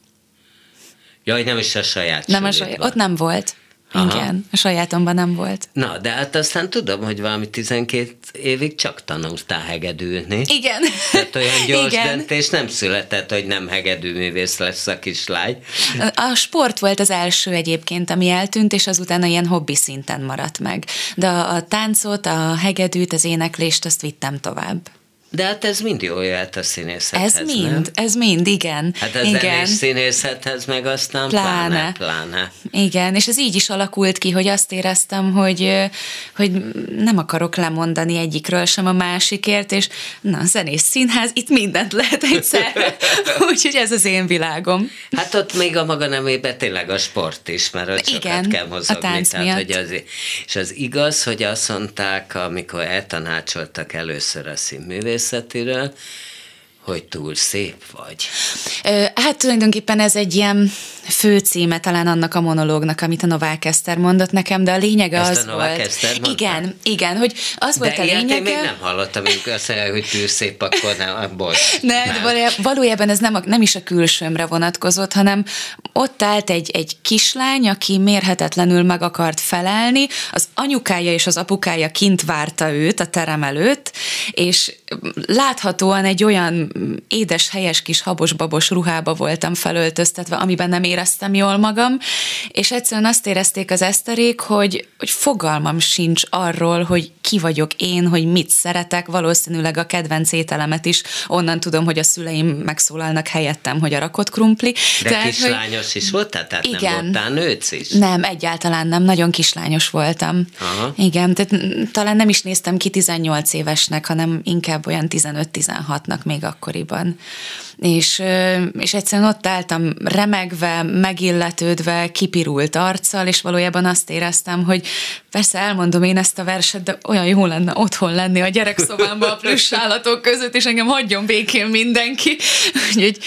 Jaj, nem is a saját Nem a saját, ott nem volt. Aha. Igen, a sajátomban nem volt. Na, de hát aztán tudom, hogy valami 12 évig csak tanultál hegedülni. Igen. Tehát olyan gyors (laughs) Igen. döntés nem született, hogy nem hegedűművész lesz a kislány. A sport volt az első egyébként, ami eltűnt, és azután ilyen hobbi szinten maradt meg. De a, táncot, a hegedűt, az éneklést, azt vittem tovább. De hát ez mind jól jöhet a színészethez, Ez mind, nem? ez mind, igen. Hát az igen. zenés színészethez meg aztán pláne, Pláne. pláne. Igen, és ez így is alakult ki, hogy azt éreztem, hogy, hogy nem akarok lemondani egyikről sem a másikért, és na, zenész színház, itt mindent lehet egyszerre. (laughs) Úgyhogy ez az én világom. Hát ott még a maga nemében tényleg a sport is, mert ott sokat Igen, kell a mozogni. tánc tehát, miatt. hogy az, és az igaz, hogy azt mondták, amikor eltanácsoltak először a színművészetiről, hogy túl szép vagy. Hát tulajdonképpen ez egy ilyen főcíme talán annak a monológnak, amit a Novák Eszter mondott nekem, de a lényege Ezt a az Novák volt. Eszter mondta? igen, igen, hogy az volt De a ilyet lényege. én még nem hallottam, amikor azt mondja, hogy túl szép, akkor nem, bocs. (laughs) Ne, de valójában- valójában ez nem, a, nem is a külsőmre vonatkozott, hanem ott állt egy, egy kislány, aki mérhetetlenül meg akart felelni, az anyukája és az apukája kint várta őt a terem előtt, és láthatóan egy olyan édes, helyes kis habos-babos ruhába voltam felöltöztetve, amiben nem éreztem jól magam, és egyszerűen azt érezték az eszterék, hogy, hogy fogalmam sincs arról, hogy ki vagyok én, hogy mit szeretek, valószínűleg a kedvenc ételemet is onnan tudom, hogy a szüleim megszólalnak helyettem, hogy a rakott krumpli. De Tehát, kislányos hogy... is volt, Tehát igen, nem voltál nőc is? Nem, egyáltalán nem, nagyon kislányos voltam. Aha. Igen, tehát talán nem is néztem ki 18 évesnek, hanem inkább olyan 15-16-nak még akkoriban és, és egyszerűen ott álltam remegve, megilletődve, kipirult arccal, és valójában azt éreztem, hogy persze elmondom én ezt a verset, de olyan jó lenne otthon lenni a gyerekszobámban a plusz (laughs) állatok között, és engem hagyjon békén mindenki. (laughs) Úgyhogy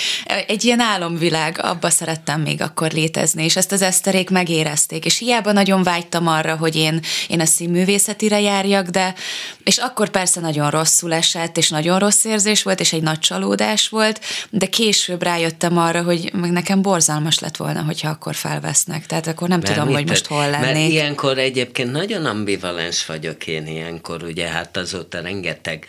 egy ilyen álomvilág, abba szerettem még akkor létezni, és ezt az eszterék megérezték, és hiába nagyon vágytam arra, hogy én, én a színművészetire járjak, de és akkor persze nagyon rosszul esett, és nagyon rossz érzés volt, és egy nagy csalódás volt, de később rájöttem arra, hogy meg nekem borzalmas lett volna, hogyha akkor felvesznek. Tehát akkor nem mert tudom, hogy most hol lennék. Mert ilyenkor egyébként nagyon ambivalens vagyok én ilyenkor, ugye hát azóta rengeteg,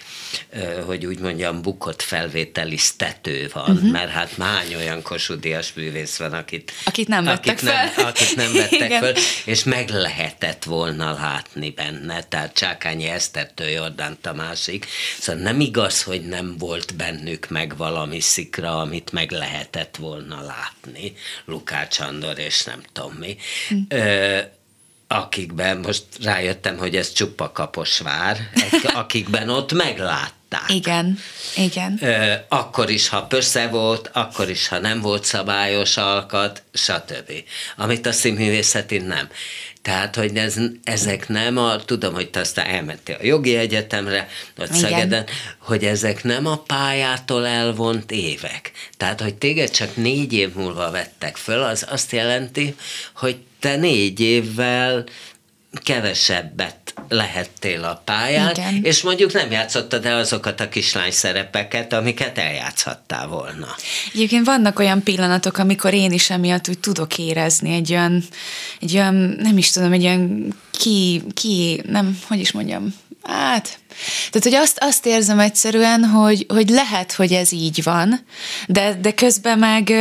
hogy úgy mondjam, bukott felvételiztető van, uh-huh. mert hát mány olyan kosudias művész van, akit, akit nem vettek akit fel. Nem, akit nem vettek fel, és meg lehetett volna látni benne. Tehát Csákányi Esztertől Jordán Tamásig. Szóval nem igaz, hogy nem volt bennük meg valami szikra, amit meg lehetett volna látni. Lukács Andor és nem tudom mi. Hm. Ö, akikben, most rájöttem, hogy ez csupa kaposvár, (laughs) akikben ott meglátták. Igen, igen. Ö, akkor is, ha pösze volt, akkor is, ha nem volt szabályos alkat, stb. Amit a színművészeti nem. Tehát, hogy ez, ezek nem a, tudom, hogy te aztán elmentél a jogi egyetemre, Igen. Szegeden, hogy ezek nem a pályától elvont évek. Tehát, hogy téged csak négy év múlva vettek föl, az azt jelenti, hogy te négy évvel kevesebbet lehettél a pályán, Igen. és mondjuk nem játszottad el azokat a kislány szerepeket, amiket eljátszhattál volna. Egyébként vannak olyan pillanatok, amikor én is emiatt úgy tudok érezni egy olyan, egy olyan nem is tudom, egy olyan ki, ki nem, hogy is mondjam, hát tehát, hogy azt, azt érzem egyszerűen, hogy, hogy lehet, hogy ez így van, de, de közben meg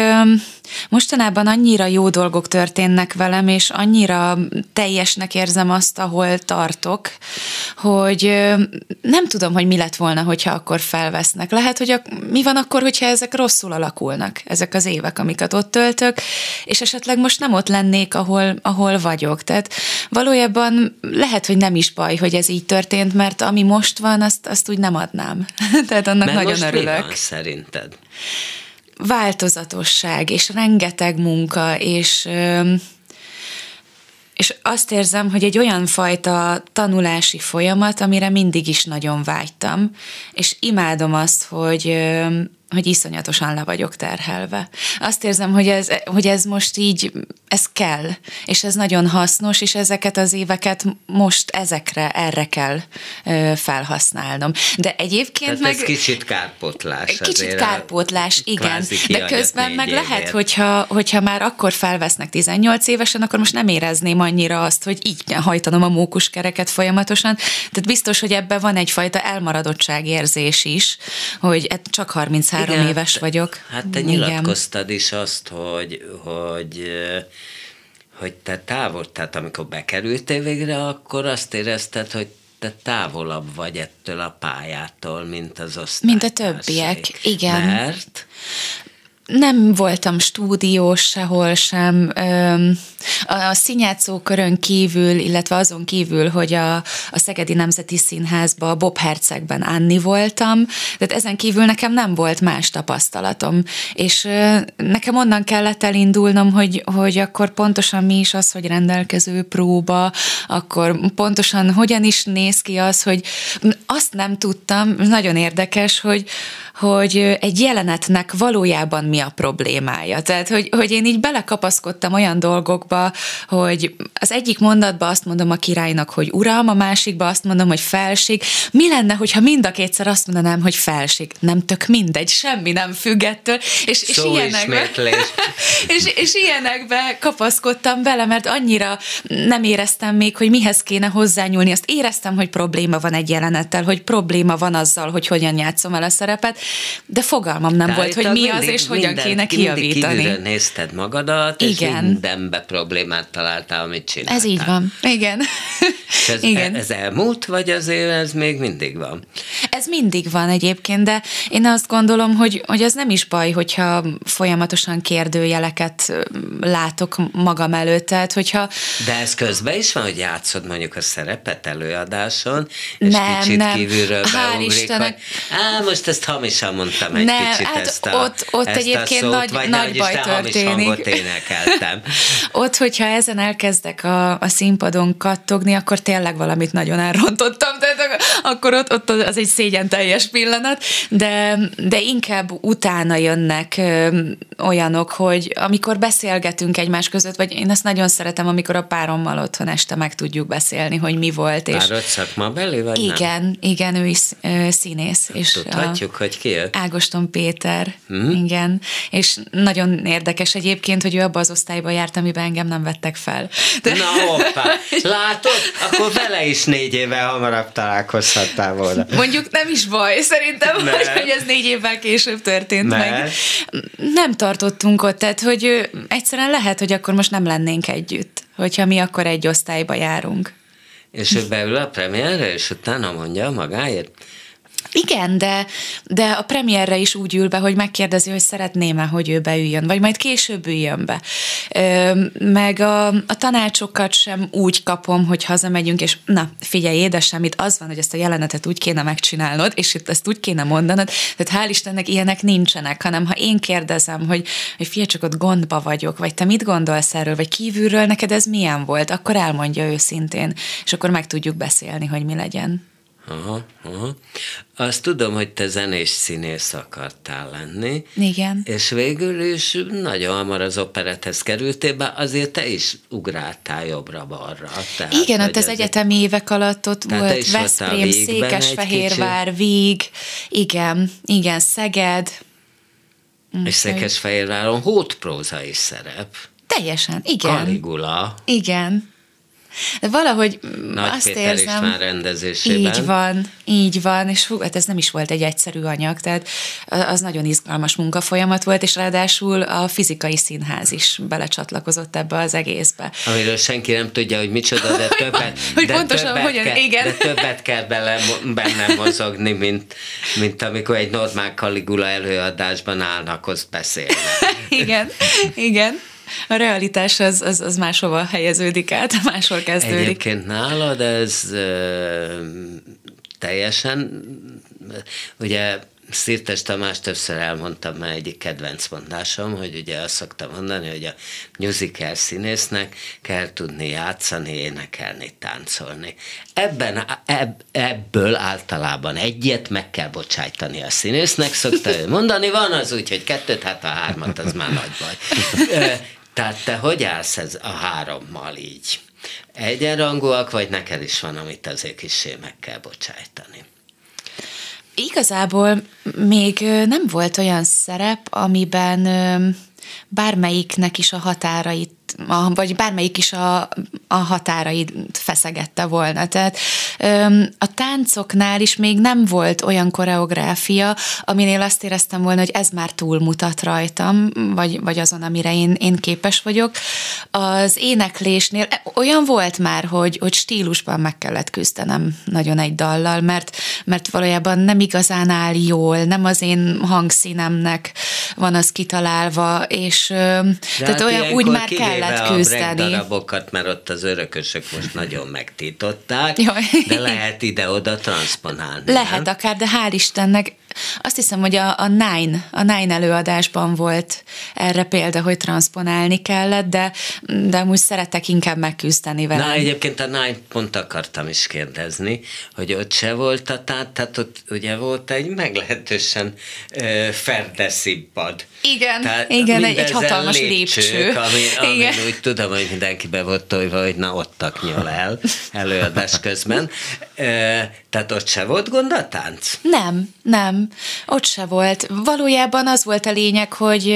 mostanában annyira jó dolgok történnek velem, és annyira teljesnek érzem azt, ahol tartok, hogy nem tudom, hogy mi lett volna, hogyha akkor felvesznek. Lehet, hogy a, mi van akkor, hogyha ezek rosszul alakulnak, ezek az évek, amiket ott töltök, és esetleg most nem ott lennék, ahol, ahol vagyok. Tehát valójában lehet, hogy nem is baj, hogy ez így történt, mert ami most van, azt, azt úgy nem adnám. (laughs) Tehát annak Mert nagyon most örülök. Mi van szerinted? Változatosság, és rengeteg munka, és és azt érzem, hogy egy olyan fajta tanulási folyamat, amire mindig is nagyon vágytam, és imádom azt, hogy hogy iszonyatosan le vagyok terhelve. Azt érzem, hogy ez, hogy ez most így, ez kell, és ez nagyon hasznos, és ezeket az éveket most ezekre, erre kell ö, felhasználnom. De egyébként Tehát meg... ez kicsit kárpótlás. Kicsit kárpótlás, igen. De közben meg évért. lehet, hogyha, hogyha már akkor felvesznek 18 évesen, akkor most nem érezném annyira azt, hogy így kell hajtanom a mókuskereket folyamatosan. Tehát biztos, hogy ebben van egyfajta elmaradottság érzés is, hogy csak 33 három Igen, éves vagyok. Hát te Igen. nyilatkoztad is azt, hogy, hogy hogy te távol, tehát amikor bekerültél végre, akkor azt érezted, hogy te távolabb vagy ettől a pályától, mint az osztálytársai. Mint a többiek, igen. Mert? Nem voltam stúdiós sehol sem. A színjátszókörön kívül, illetve azon kívül, hogy a, a Szegedi Nemzeti Színházban a Bob Hercegben Anni voltam, tehát ezen kívül nekem nem volt más tapasztalatom. És nekem onnan kellett elindulnom, hogy, hogy akkor pontosan mi is az, hogy rendelkező próba, akkor pontosan hogyan is néz ki az, hogy azt nem tudtam, nagyon érdekes, hogy hogy egy jelenetnek valójában mi a problémája. Tehát, hogy, hogy én így belekapaszkodtam olyan dolgokba, hogy az egyik mondatba azt mondom a királynak, hogy uram, a másikba azt mondom, hogy felség. Mi lenne, hogyha mind a kétszer azt mondanám, hogy felség? Nem tök mindegy, semmi nem függettől. És, és, ilyenekbe, (laughs) és, és ilyenekbe kapaszkodtam bele, mert annyira nem éreztem még, hogy mihez kéne hozzányúlni. Azt éreztem, hogy probléma van egy jelenettel, hogy probléma van azzal, hogy hogyan játszom el a szerepet, de fogalmam nem de volt, hogy mi az, és hogyan kéne kijavítani. Mindig nézted magadat, Igen. és mindenbe problémát találtál, amit csináltál. Ez így van. Igen. És ez, (laughs) Igen. ez elmúlt, vagy azért ez még mindig van? Ez mindig van egyébként, de én azt gondolom, hogy, hogy az nem is baj, hogyha folyamatosan kérdőjeleket látok magam előtt, tehát hogyha... De ez közben is van, hogy játszod mondjuk a szerepet előadáson, és nem, kicsit nem. kívülről beugrik, hogy á, most ezt hamisan mondtam egy nem, kicsit hát ezt a, ott, ott ezt egyébként szót, nagy, vagy nagy baj történik. énekeltem. (laughs) ott, hogyha ezen elkezdek a, a színpadon kattogni, akkor tényleg valamit nagyon elrontottam, tehát akkor ott, ott az egy szégyen teljes pillanat, de, de inkább utána jönnek ö, olyanok, hogy amikor beszélgetünk egymás között, vagy én ezt nagyon szeretem, amikor a párommal otthon este meg tudjuk beszélni, hogy mi volt. És Párod szakmabeli, vagy Igen, nem? igen, ő is ö, színész. És Tudhatjuk, a, hogy ki Ágoston Péter, hmm? igen, és nagyon érdekes egyébként, hogy ő abba az osztályba járt, amiben engem nem vettek fel. De... Na hoppá, (laughs) látod? Akkor vele is négy évvel hamarabb találkozhattál volna. Mondjuk nem is baj, szerintem, hogy, hogy ez négy évvel később történt Mert? meg. Nem tartottunk ott, tehát hogy egyszerűen lehet, hogy akkor most nem lennénk együtt, hogyha mi akkor egy osztályba járunk. És ő beül a premierre, és utána mondja magáért? Igen, de, de a premierre is úgy ül be, hogy megkérdezi, hogy szeretném-e, hogy ő beüljön, vagy majd később üljön be. Meg a, a tanácsokat sem úgy kapom, hogy hazamegyünk, és na, figyelj, édesem, itt az van, hogy ezt a jelenetet úgy kéne megcsinálnod, és itt ezt úgy kéne mondanod, tehát hál' Istennek ilyenek nincsenek, hanem ha én kérdezem, hogy, hogy figyelj, csak ott gondba vagyok, vagy te mit gondolsz erről, vagy kívülről neked ez milyen volt, akkor elmondja őszintén, és akkor meg tudjuk beszélni, hogy mi legyen. Aha, aha. Azt tudom, hogy te zenés színész akartál lenni. Igen. És végül is nagyon hamar az operethez kerültél, be, azért te is ugráltál jobbra-balra. Tehát, Igen, ott az egyetemi évek alatt ott volt Veszprém, Székesfehérvár, Víg, igen, igen, Szeged. És Székesfehérváron hótpróza is szerep. Teljesen, igen. Kaligula. Igen. De valahogy Nagy azt Péter érzem, István rendezésében. Így van, így van, és hú, hát ez nem is volt egy egyszerű anyag, tehát az nagyon izgalmas munkafolyamat volt, és ráadásul a fizikai színház is belecsatlakozott ebbe az egészbe. Amiről senki nem tudja, hogy micsoda, de (laughs) többet, hogy de pontosan többet hogyan, kell, igen. de többet kell bele, benne mozogni, mint, mint amikor egy normál Kaligula előadásban állnak, azt beszélnek. (laughs) igen, igen a realitás az, az, az máshova helyeződik át, (laughs) máshol kezdődik. Egyébként nálad ez ö, teljesen, ugye Szirtes Tamás többször elmondtam már egyik kedvenc mondásom, hogy ugye azt szoktam mondani, hogy a musical színésznek kell tudni játszani, énekelni, táncolni. Ebben, ebb, ebből általában egyet meg kell bocsájtani a színésznek, szokta ő mondani, van az úgy, hogy kettőt, hát a hármat, az már nagy baj. Tehát te hogy állsz ez a hárommal így? Egyenrangúak, vagy neked is van, amit azért kissé meg kell bocsájtani? Igazából még nem volt olyan szerep, amiben bármelyiknek is a határait a, vagy bármelyik is a, a határait feszegette volna. Tehát a táncoknál is még nem volt olyan koreográfia, aminél azt éreztem volna, hogy ez már túlmutat rajtam, vagy, vagy azon, amire én, én képes vagyok. Az éneklésnél olyan volt már, hogy, hogy stílusban meg kellett küzdenem nagyon egy dallal, mert, mert valójában nem igazán áll jól, nem az én hangszínemnek van az kitalálva, és De tehát hát olyan úgy már kell kellett küzdeni. a darabokat, mert ott az örökösök most nagyon megtították, (laughs) Jaj. de lehet ide-oda transponálni. Lehet nem? akár, de hál' Istennek azt hiszem, hogy a, a Nine, a Nine előadásban volt erre példa, hogy transponálni kellett, de, de amúgy szeretek inkább megküzdeni vele. Na, egyébként a Nine pont akartam is kérdezni, hogy ott se volt a tát, tehát ott ugye volt egy meglehetősen uh, ferdeszibbad. Igen, tehát igen, egy, hatalmas lépcsők, lépcső. Ami, ami igen. úgy tudom, hogy mindenkibe volt tolva, hogy na ott taknyol el előadás közben. Tehát ott se volt gond a tánc? Nem, nem. Ott se volt. Valójában az volt a lényeg, hogy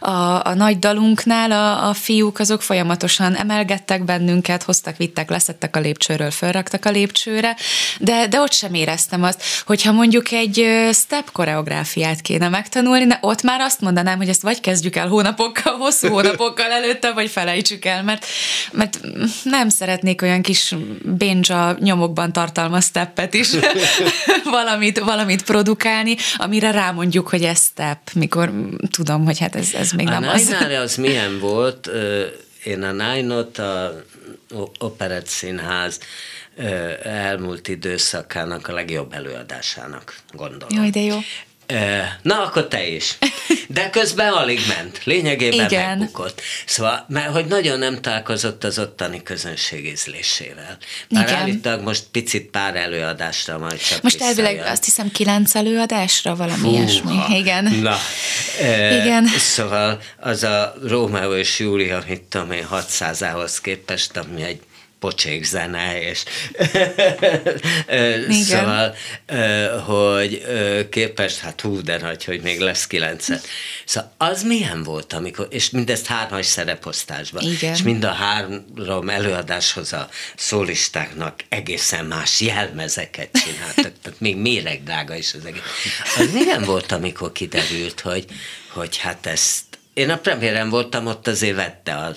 a, a nagy dalunknál a, a fiúk azok folyamatosan emelgettek bennünket, hoztak, vittek, leszettek a lépcsőről, fölraktak a lépcsőre, de, de ott sem éreztem azt, hogyha mondjuk egy step koreográfiát kéne megtanulni, de ott már azt mondanám, hogy ezt vagy kezdjük el hónapokkal, hosszú (laughs) hónapokkal előtte, vagy felejtsük el, mert, mert nem szeretnék olyan kis bénja nyomokban tartalmaz steppet is (laughs) valamit, valamit produkálni, amire rámondjuk, hogy ez step, mikor tudom, hogy hát ez, ez még a nem az. A (laughs) az milyen volt? Én a Nine-ot a Operett Színház elmúlt időszakának a legjobb előadásának gondolom. Jaj, de jó. Na, akkor te is. De közben alig ment. Lényegében Igen. megbukott. Szóval, mert hogy nagyon nem találkozott az ottani közönség ízlésével. Már Igen. állítólag most picit pár előadásra majd csak Most elvileg azt hiszem kilenc előadásra valami Húha. ilyesmi. Igen. Na, Igen. E, szóval az a Rómeó és Júlia, mit tudom én, 600-ához képest, ami egy pocsék zene, és szóval, hogy képes, hát hú, de nagy, hogy még lesz kilencet. Szóval az milyen volt, amikor, és mindezt hármas szereposztásban, Igen. és mind a három előadáshoz a szólistáknak egészen más jelmezeket csináltak, tehát még méregdrága is az egész. Az milyen volt, amikor kiderült, hogy, hogy hát ezt én a premiéren voltam, ott azért vette a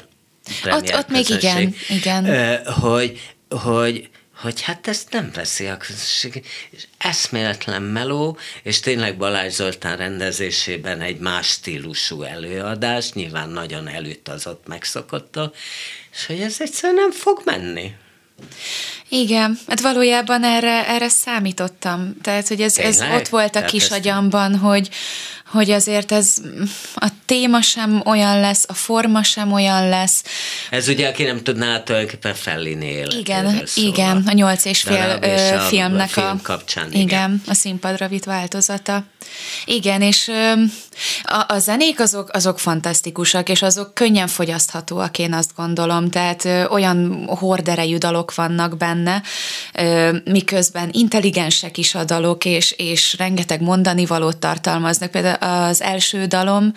ott, ott még igen, igen. Hogy, hogy, hogy hát ezt nem veszi a közösség. És eszméletlen meló, és tényleg Balázs Zoltán rendezésében egy más stílusú előadás, nyilván nagyon elütazott, megszokottól, és hogy ez egyszerűen nem fog menni. Igen, hát valójában erre, erre számítottam. Tehát, hogy ez, ez ott volt a kis agyamban, hogy, hogy azért ez a téma sem olyan lesz, a forma sem olyan lesz. Ez ugye, aki nem tudná, tulajdonképpen Fellini Igen, igen, a nyolc és fél és filmnek a, a, film kapcsán, igen, igen, a színpadra vitt változata. Igen, és a, a zenék azok, azok fantasztikusak, és azok könnyen fogyaszthatóak, én azt gondolom, tehát olyan horderejű dalok vannak benne, miközben intelligensek is a dalok, és, és rengeteg mondani valót tartalmaznak. Például az első dalom,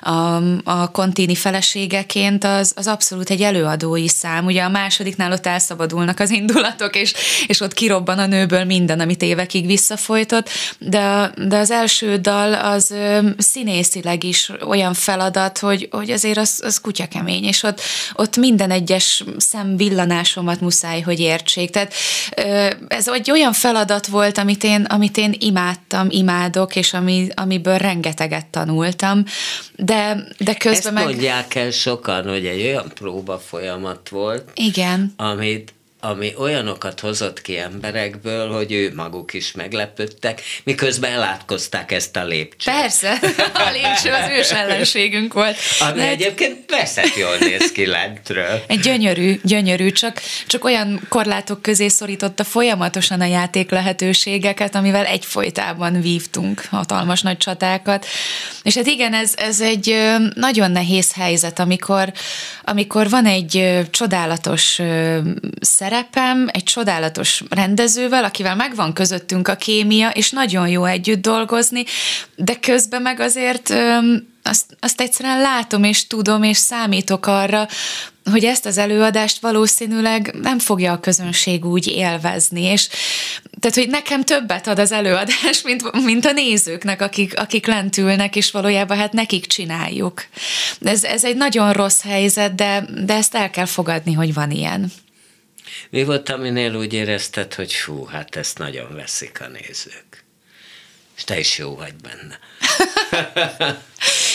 a, a Kontini feleségeként, az, az abszolút egy előadói szám. Ugye a másodiknál ott elszabadulnak az indulatok, és, és ott kirobban a nőből minden, amit évekig visszafolytott, de, de az első dal az színészileg is olyan feladat, hogy, hogy azért az, az kutya kemény, és ott, ott minden egyes szemvillanásomat muszáj, hogy értsék. Tehát ez egy olyan feladat volt, amit én, amit én imádtam, imádok, és ami, amiből rengeteget tanultam, de, de közben Ezt meg... mondják el sokan, hogy egy olyan próba folyamat volt, Igen. amit ami olyanokat hozott ki emberekből, hogy ő maguk is meglepődtek, miközben elátkozták ezt a lépcsőt. Persze, a lépcső az ős ellenségünk volt. Ami De egyébként veszett jól néz ki lentről. Egy gyönyörű, gyönyörű, csak, csak olyan korlátok közé szorította folyamatosan a játék lehetőségeket, amivel egyfolytában vívtunk hatalmas nagy csatákat. És hát igen, ez, ez egy nagyon nehéz helyzet, amikor, amikor van egy csodálatos szerep, szerepem egy csodálatos rendezővel, akivel megvan közöttünk a kémia, és nagyon jó együtt dolgozni, de közben meg azért azt, azt egyszerűen látom és tudom, és számítok arra, hogy ezt az előadást valószínűleg nem fogja a közönség úgy élvezni, és tehát, hogy nekem többet ad az előadás, mint, mint a nézőknek, akik, akik lent ülnek, és valójában hát nekik csináljuk. Ez, ez egy nagyon rossz helyzet, de, de ezt el kell fogadni, hogy van ilyen. Mi volt, aminél úgy érezted, hogy fú, hát ezt nagyon veszik a nézők? És te is jó vagy benne.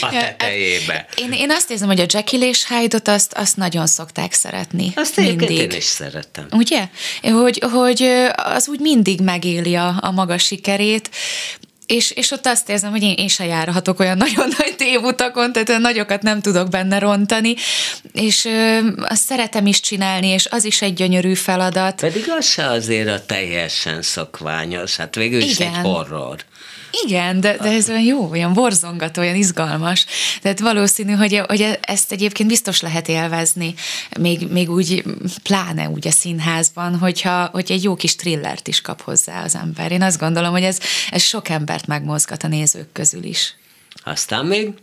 a tetejébe. Hát én, én azt érzem, hogy a Jekyll és Hyde-ot azt, azt nagyon szokták szeretni. Azt mindig. én is szeretem. Ugye? Hogy, hogy az úgy mindig megéli a, a maga sikerét, és, és ott azt érzem, hogy én, én se járhatok olyan (laughs) nagyon nagy tévutakon, tehát olyan nagyokat nem tudok benne rontani, és ö, azt szeretem is csinálni, és az is egy gyönyörű feladat. Pedig az se azért a teljesen szokványos, hát végül is Igen. egy horror. Igen, de, de ez olyan jó, olyan borzongató, olyan izgalmas. Tehát valószínű, hogy, hogy ezt egyébként biztos lehet élvezni, még, még úgy, pláne úgy a színházban, hogyha, hogy egy jó kis trillert is kap hozzá az ember. Én azt gondolom, hogy ez, ez sok embert megmozgat a nézők közül is. Aztán még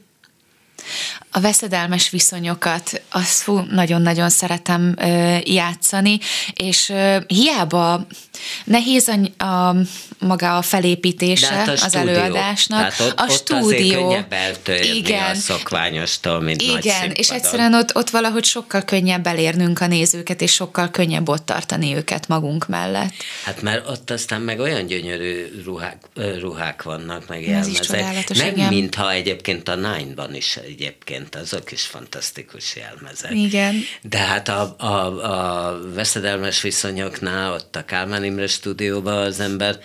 A veszedelmes viszonyokat, azt fú, nagyon-nagyon szeretem ö, játszani, és ö, hiába nehéz a, a maga a felépítése De hát a az stúdió. előadásnak. Tehát ott, a ott stúdió. azért könnyebb Igen. a szokványostól, mint nagy Igen, és színpadon. egyszerűen ott, ott valahogy sokkal könnyebb elérnünk a nézőket, és sokkal könnyebb ott tartani őket magunk mellett. Hát mert ott aztán meg olyan gyönyörű ruhák, ruhák vannak, meg jelmezek. Meg igen. mintha egyébként a Nine-ban is egyébként, azok is fantasztikus jelmezek. Igen. De hát a, a, a veszedelmes viszonyoknál, ott a Kálmán Imre stúdióban az ember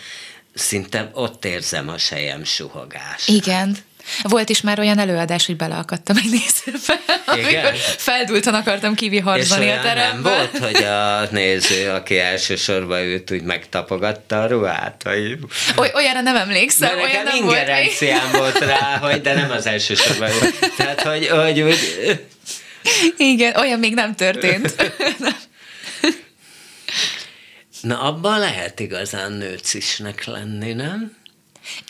szinte ott érzem a sejem suhogást. Igen. Volt is már olyan előadás, hogy beleakadtam egy nézőbe, amikor feldúltan akartam És kiviharzani a olyan nem terembe. volt, hogy a néző, aki elsősorban őt úgy megtapogatta a ruhát? Vagy... Oly, olyanra nem emlékszem, Mert olyan nem volt. ingerenciám volt rá, hogy de nem az elsősorban. Tehát, hogy, hogy úgy, Igen, olyan még nem történt. na abban lehet igazán nőcisnek lenni, nem?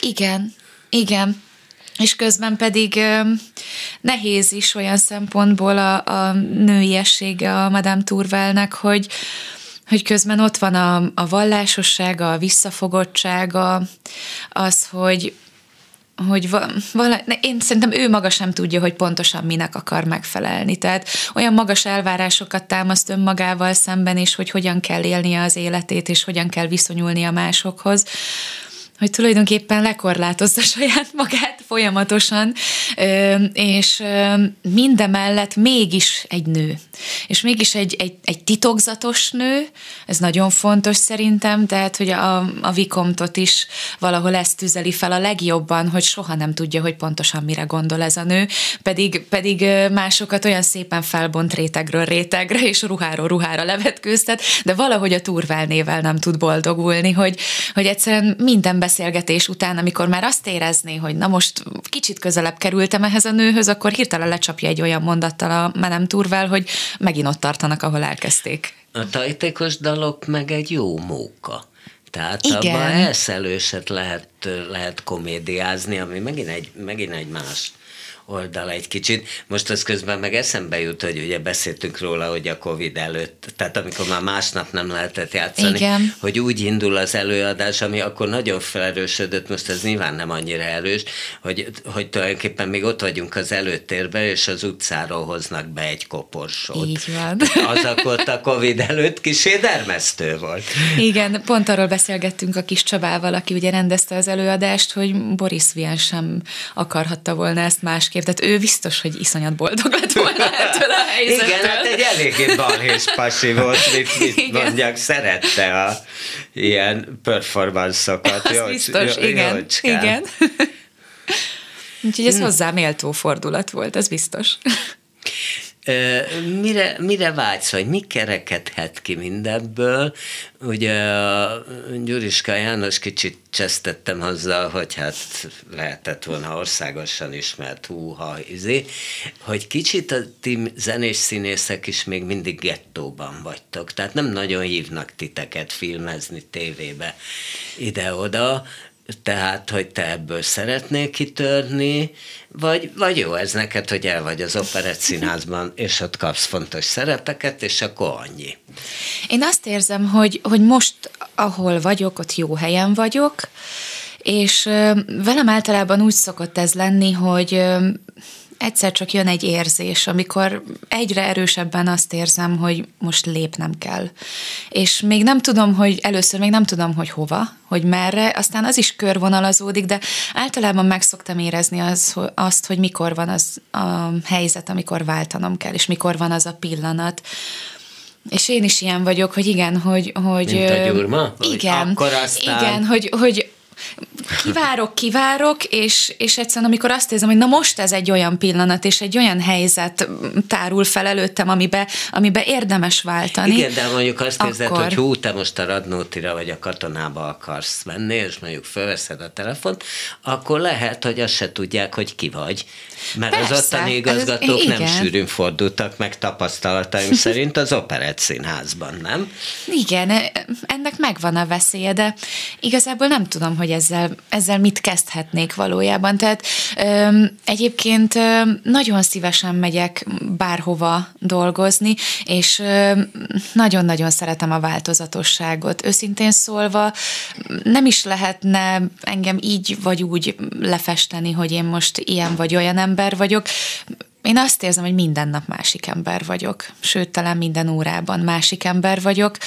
Igen, igen. És közben pedig nehéz is olyan szempontból a, a nőiessége a Madame Turvelnek, hogy, hogy közben ott van a, a vallásossága, a visszafogottsága, az, hogy hogy va, vala, én szerintem ő maga sem tudja, hogy pontosan minek akar megfelelni. Tehát olyan magas elvárásokat támaszt önmagával szemben is, hogy hogyan kell élnie az életét, és hogyan kell viszonyulnia másokhoz, hogy tulajdonképpen lekorlátozza (laughs) saját magát folyamatosan, és mindemellett mégis egy nő. És mégis egy, egy, egy titokzatos nő, ez nagyon fontos szerintem, tehát, hogy a, a Vikomtot is valahol ezt tüzeli fel a legjobban, hogy soha nem tudja, hogy pontosan mire gondol ez a nő, pedig, pedig másokat olyan szépen felbont rétegről rétegre, és ruháról ruhára levetkőztet, de valahogy a Turvel nével nem tud boldogulni, hogy, hogy egyszerűen minden beszélgetés után, amikor már azt érezné, hogy na most kicsit közelebb kerültem ehhez a nőhöz, akkor hirtelen lecsapja egy olyan mondattal a Menem Turvel, hogy megint ott tartanak, ahol elkezdték. A tajtékos dalok meg egy jó móka. Tehát Igen. abban elszelőset lehet, lehet komédiázni, ami megint egy, megint egy más oldal egy kicsit. Most az közben meg eszembe jut, hogy ugye beszéltünk róla, hogy a Covid előtt, tehát amikor már másnap nem lehetett játszani, Igen. hogy úgy indul az előadás, ami akkor nagyon felerősödött, most ez nyilván nem annyira erős, hogy, hogy tulajdonképpen még ott vagyunk az előtérben, és az utcáról hoznak be egy koporsót. Így van. Az akkor a Covid előtt kisé dermesztő volt. Igen, pont arról beszélgettünk a kis Csabával, aki ugye rendezte az előadást, hogy Boris Vian sem akarhatta volna ezt másképp. Tehát ő biztos, hogy iszonyat boldog lett volna ettől a helyzettől. Igen, hát egy eléggé balhés pasi volt, mit, mit Igen. szerette a ilyen performanszokat. Az Jócs- biztos, jó- igen. jócskán. igen. (laughs) Úgyhogy ez hozzá méltó fordulat volt, ez biztos. Mire, mire vágysz, vagy mi kerekedhet ki mindebből? Ugye a Gyuriska János kicsit csesztettem azzal, hogy hát lehetett volna országosan ismert húha, izé, hogy kicsit a ti zenés színészek is még mindig gettóban vagytok, tehát nem nagyon hívnak titeket filmezni tévébe ide-oda, tehát, hogy te ebből szeretnél kitörni, vagy, vagy jó ez neked, hogy el vagy az operett színházban, és ott kapsz fontos szerepeket, és akkor annyi. Én azt érzem, hogy, hogy most, ahol vagyok, ott jó helyen vagyok, és velem általában úgy szokott ez lenni, hogy egyszer csak jön egy érzés, amikor egyre erősebben azt érzem, hogy most lépnem kell. És még nem tudom, hogy először még nem tudom, hogy hova, hogy merre, aztán az is körvonalazódik, de általában meg szoktam érezni az, azt, hogy mikor van az a helyzet, amikor váltanom kell, és mikor van az a pillanat. És én is ilyen vagyok, hogy igen, hogy... hogy Mint a gyurma? Igen, akkor aztán- igen, hogy, hogy kivárok, kivárok, és, és egyszerűen amikor azt érzem, hogy na most ez egy olyan pillanat, és egy olyan helyzet tárul fel előttem, amibe, amibe érdemes váltani. Igen, de mondjuk azt akkor... érzed, hogy hú, te most a radnótira vagy a katonába akarsz menni, és mondjuk felveszed a telefont, akkor lehet, hogy azt se tudják, hogy ki vagy. Mert Persze, az ottani igazgatók ez, nem sűrűn fordultak meg tapasztalataim (laughs) szerint az operett színházban, nem? Igen, ennek megvan a veszélye, de igazából nem tudom, hogy ezzel, ezzel mit kezdhetnék valójában. Tehát ö, egyébként ö, nagyon szívesen megyek bárhova dolgozni, és nagyon-nagyon szeretem a változatosságot. Őszintén szólva nem is lehetne engem így vagy úgy lefesteni, hogy én most ilyen vagy olyan ember vagyok én azt érzem, hogy minden nap másik ember vagyok, sőt, talán minden órában másik ember vagyok.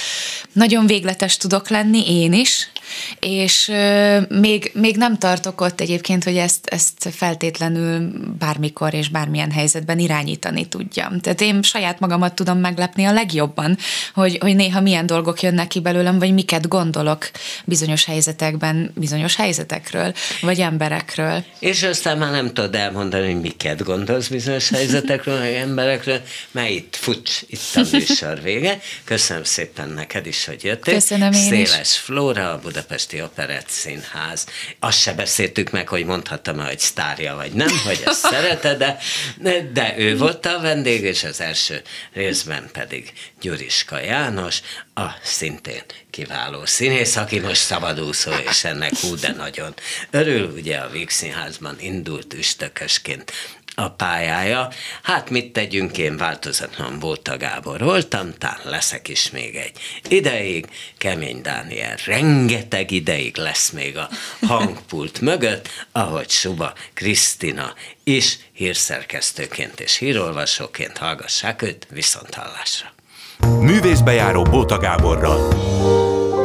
Nagyon végletes tudok lenni, én is, és euh, még, még nem tartok ott egyébként, hogy ezt, ezt feltétlenül bármikor és bármilyen helyzetben irányítani tudjam. Tehát én saját magamat tudom meglepni a legjobban, hogy, hogy néha milyen dolgok jönnek ki belőlem, vagy miket gondolok bizonyos helyzetekben, bizonyos helyzetekről, vagy emberekről. És aztán már nem tudod elmondani, hogy miket gondolsz bizonyos helyzetekről, meg emberekről, mert itt fucs, itt a (laughs) műsor vége. Köszönöm szépen neked is, hogy jöttél. Köszönöm én Széles is. Flóra, a Budapesti Operett Színház. Azt se beszéltük meg, hogy mondhattam hogy sztárja vagy nem, hogy ezt (laughs) szereted, de, de ő volt a vendég, és az első részben pedig Gyuriska János, a szintén kiváló színész, aki most szabadúszó, és ennek hú, de nagyon örül, ugye a Víg Színházban indult üstökösként a pályája. Hát mit tegyünk, én változatlan Bóta Gábor voltam, tán leszek is még egy ideig. Kemény Dániel rengeteg ideig lesz még a hangpult mögött, ahogy Suba Krisztina is hírszerkesztőként és hírolvasóként hallgassák őt viszont hallásra. Művészbejáró Bóta Gáborral.